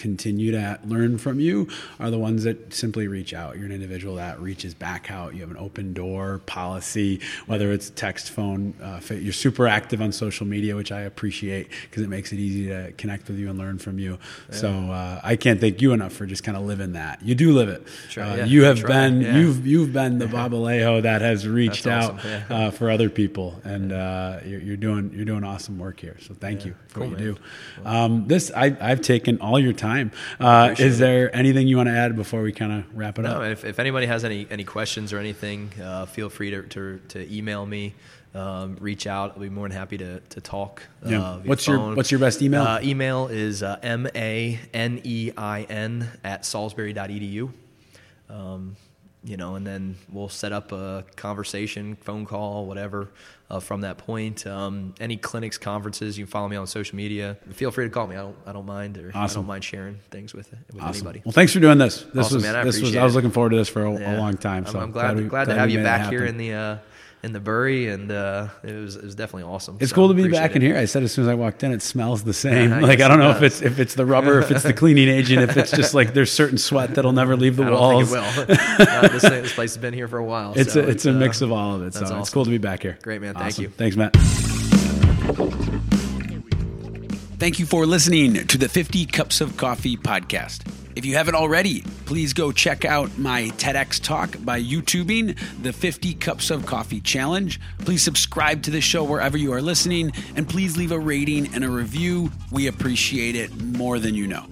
B: continue to learn from you are the ones that simply reach out. You're an individual that reaches back out. You have an open door policy, whether it's text, phone. Uh, you're super active on social media, which I appreciate because it makes it easy to connect with you and learn from you. Yeah. So uh, I can't thank you enough for just kind of living that. You do live it. Sure, uh, yeah, you have been yeah. you've you've been the Bob Alejo that has reached out uh, for other people, and uh, you're, you're, doing you're doing awesome work here. So thank you for cool, what you man. do. Um, this I, I've taken all your time. Uh, is there it. anything you want to add before we kind of wrap it
A: no,
B: up?
A: If, if anybody has any any questions or anything, uh, feel free to, to, to email me. Um, reach out. I'll be more than happy to, to talk.
B: Yeah. Uh, what's phone. your What's your best email?
A: Uh, email is uh, m a n e i n at salisbury.edu. Um, you know, and then we'll set up a conversation, phone call, whatever, uh, from that point. Um, any clinics, conferences, you can follow me on social media. Feel free to call me. I don't, I don't mind, or awesome. I don't mind sharing things with, with awesome. anybody.
B: Well, thanks for doing this. This awesome, was, man, this was, I was looking forward to this for a, yeah. a long time. So
A: I'm, I'm glad, glad, glad, to have you back here in the, uh, in the Bury, and uh, it was it was definitely awesome.
B: It's so, cool to be back it. in here. I said as soon as I walked in, it smells the same. I (laughs) like I don't know if it's if it's the rubber, if it's the (laughs) cleaning agent, if it's just like there's certain sweat that'll never leave the
A: I
B: walls.
A: Don't think it will. (laughs) uh, this, this, place has been here for a while.
B: It's so a, it's, a mix uh, of all of it. So awesome. it's cool to be back here.
A: Great man, thank awesome. you.
B: Thanks, Matt.
D: Thank you for listening to the 50 Cups of Coffee podcast. If you haven't already, please go check out my TEDx talk by YouTubing the 50 Cups of Coffee Challenge. Please subscribe to the show wherever you are listening, and please leave a rating and a review. We appreciate it more than you know.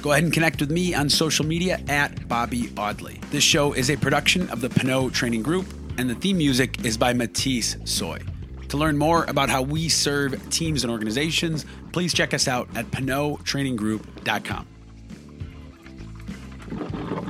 D: Go ahead and connect with me on social media at Bobby Audley. This show is a production of the Pinot Training Group, and the theme music is by Matisse Soy. To learn more about how we serve teams and organizations, please check us out at PinotTrainingGroup.com. you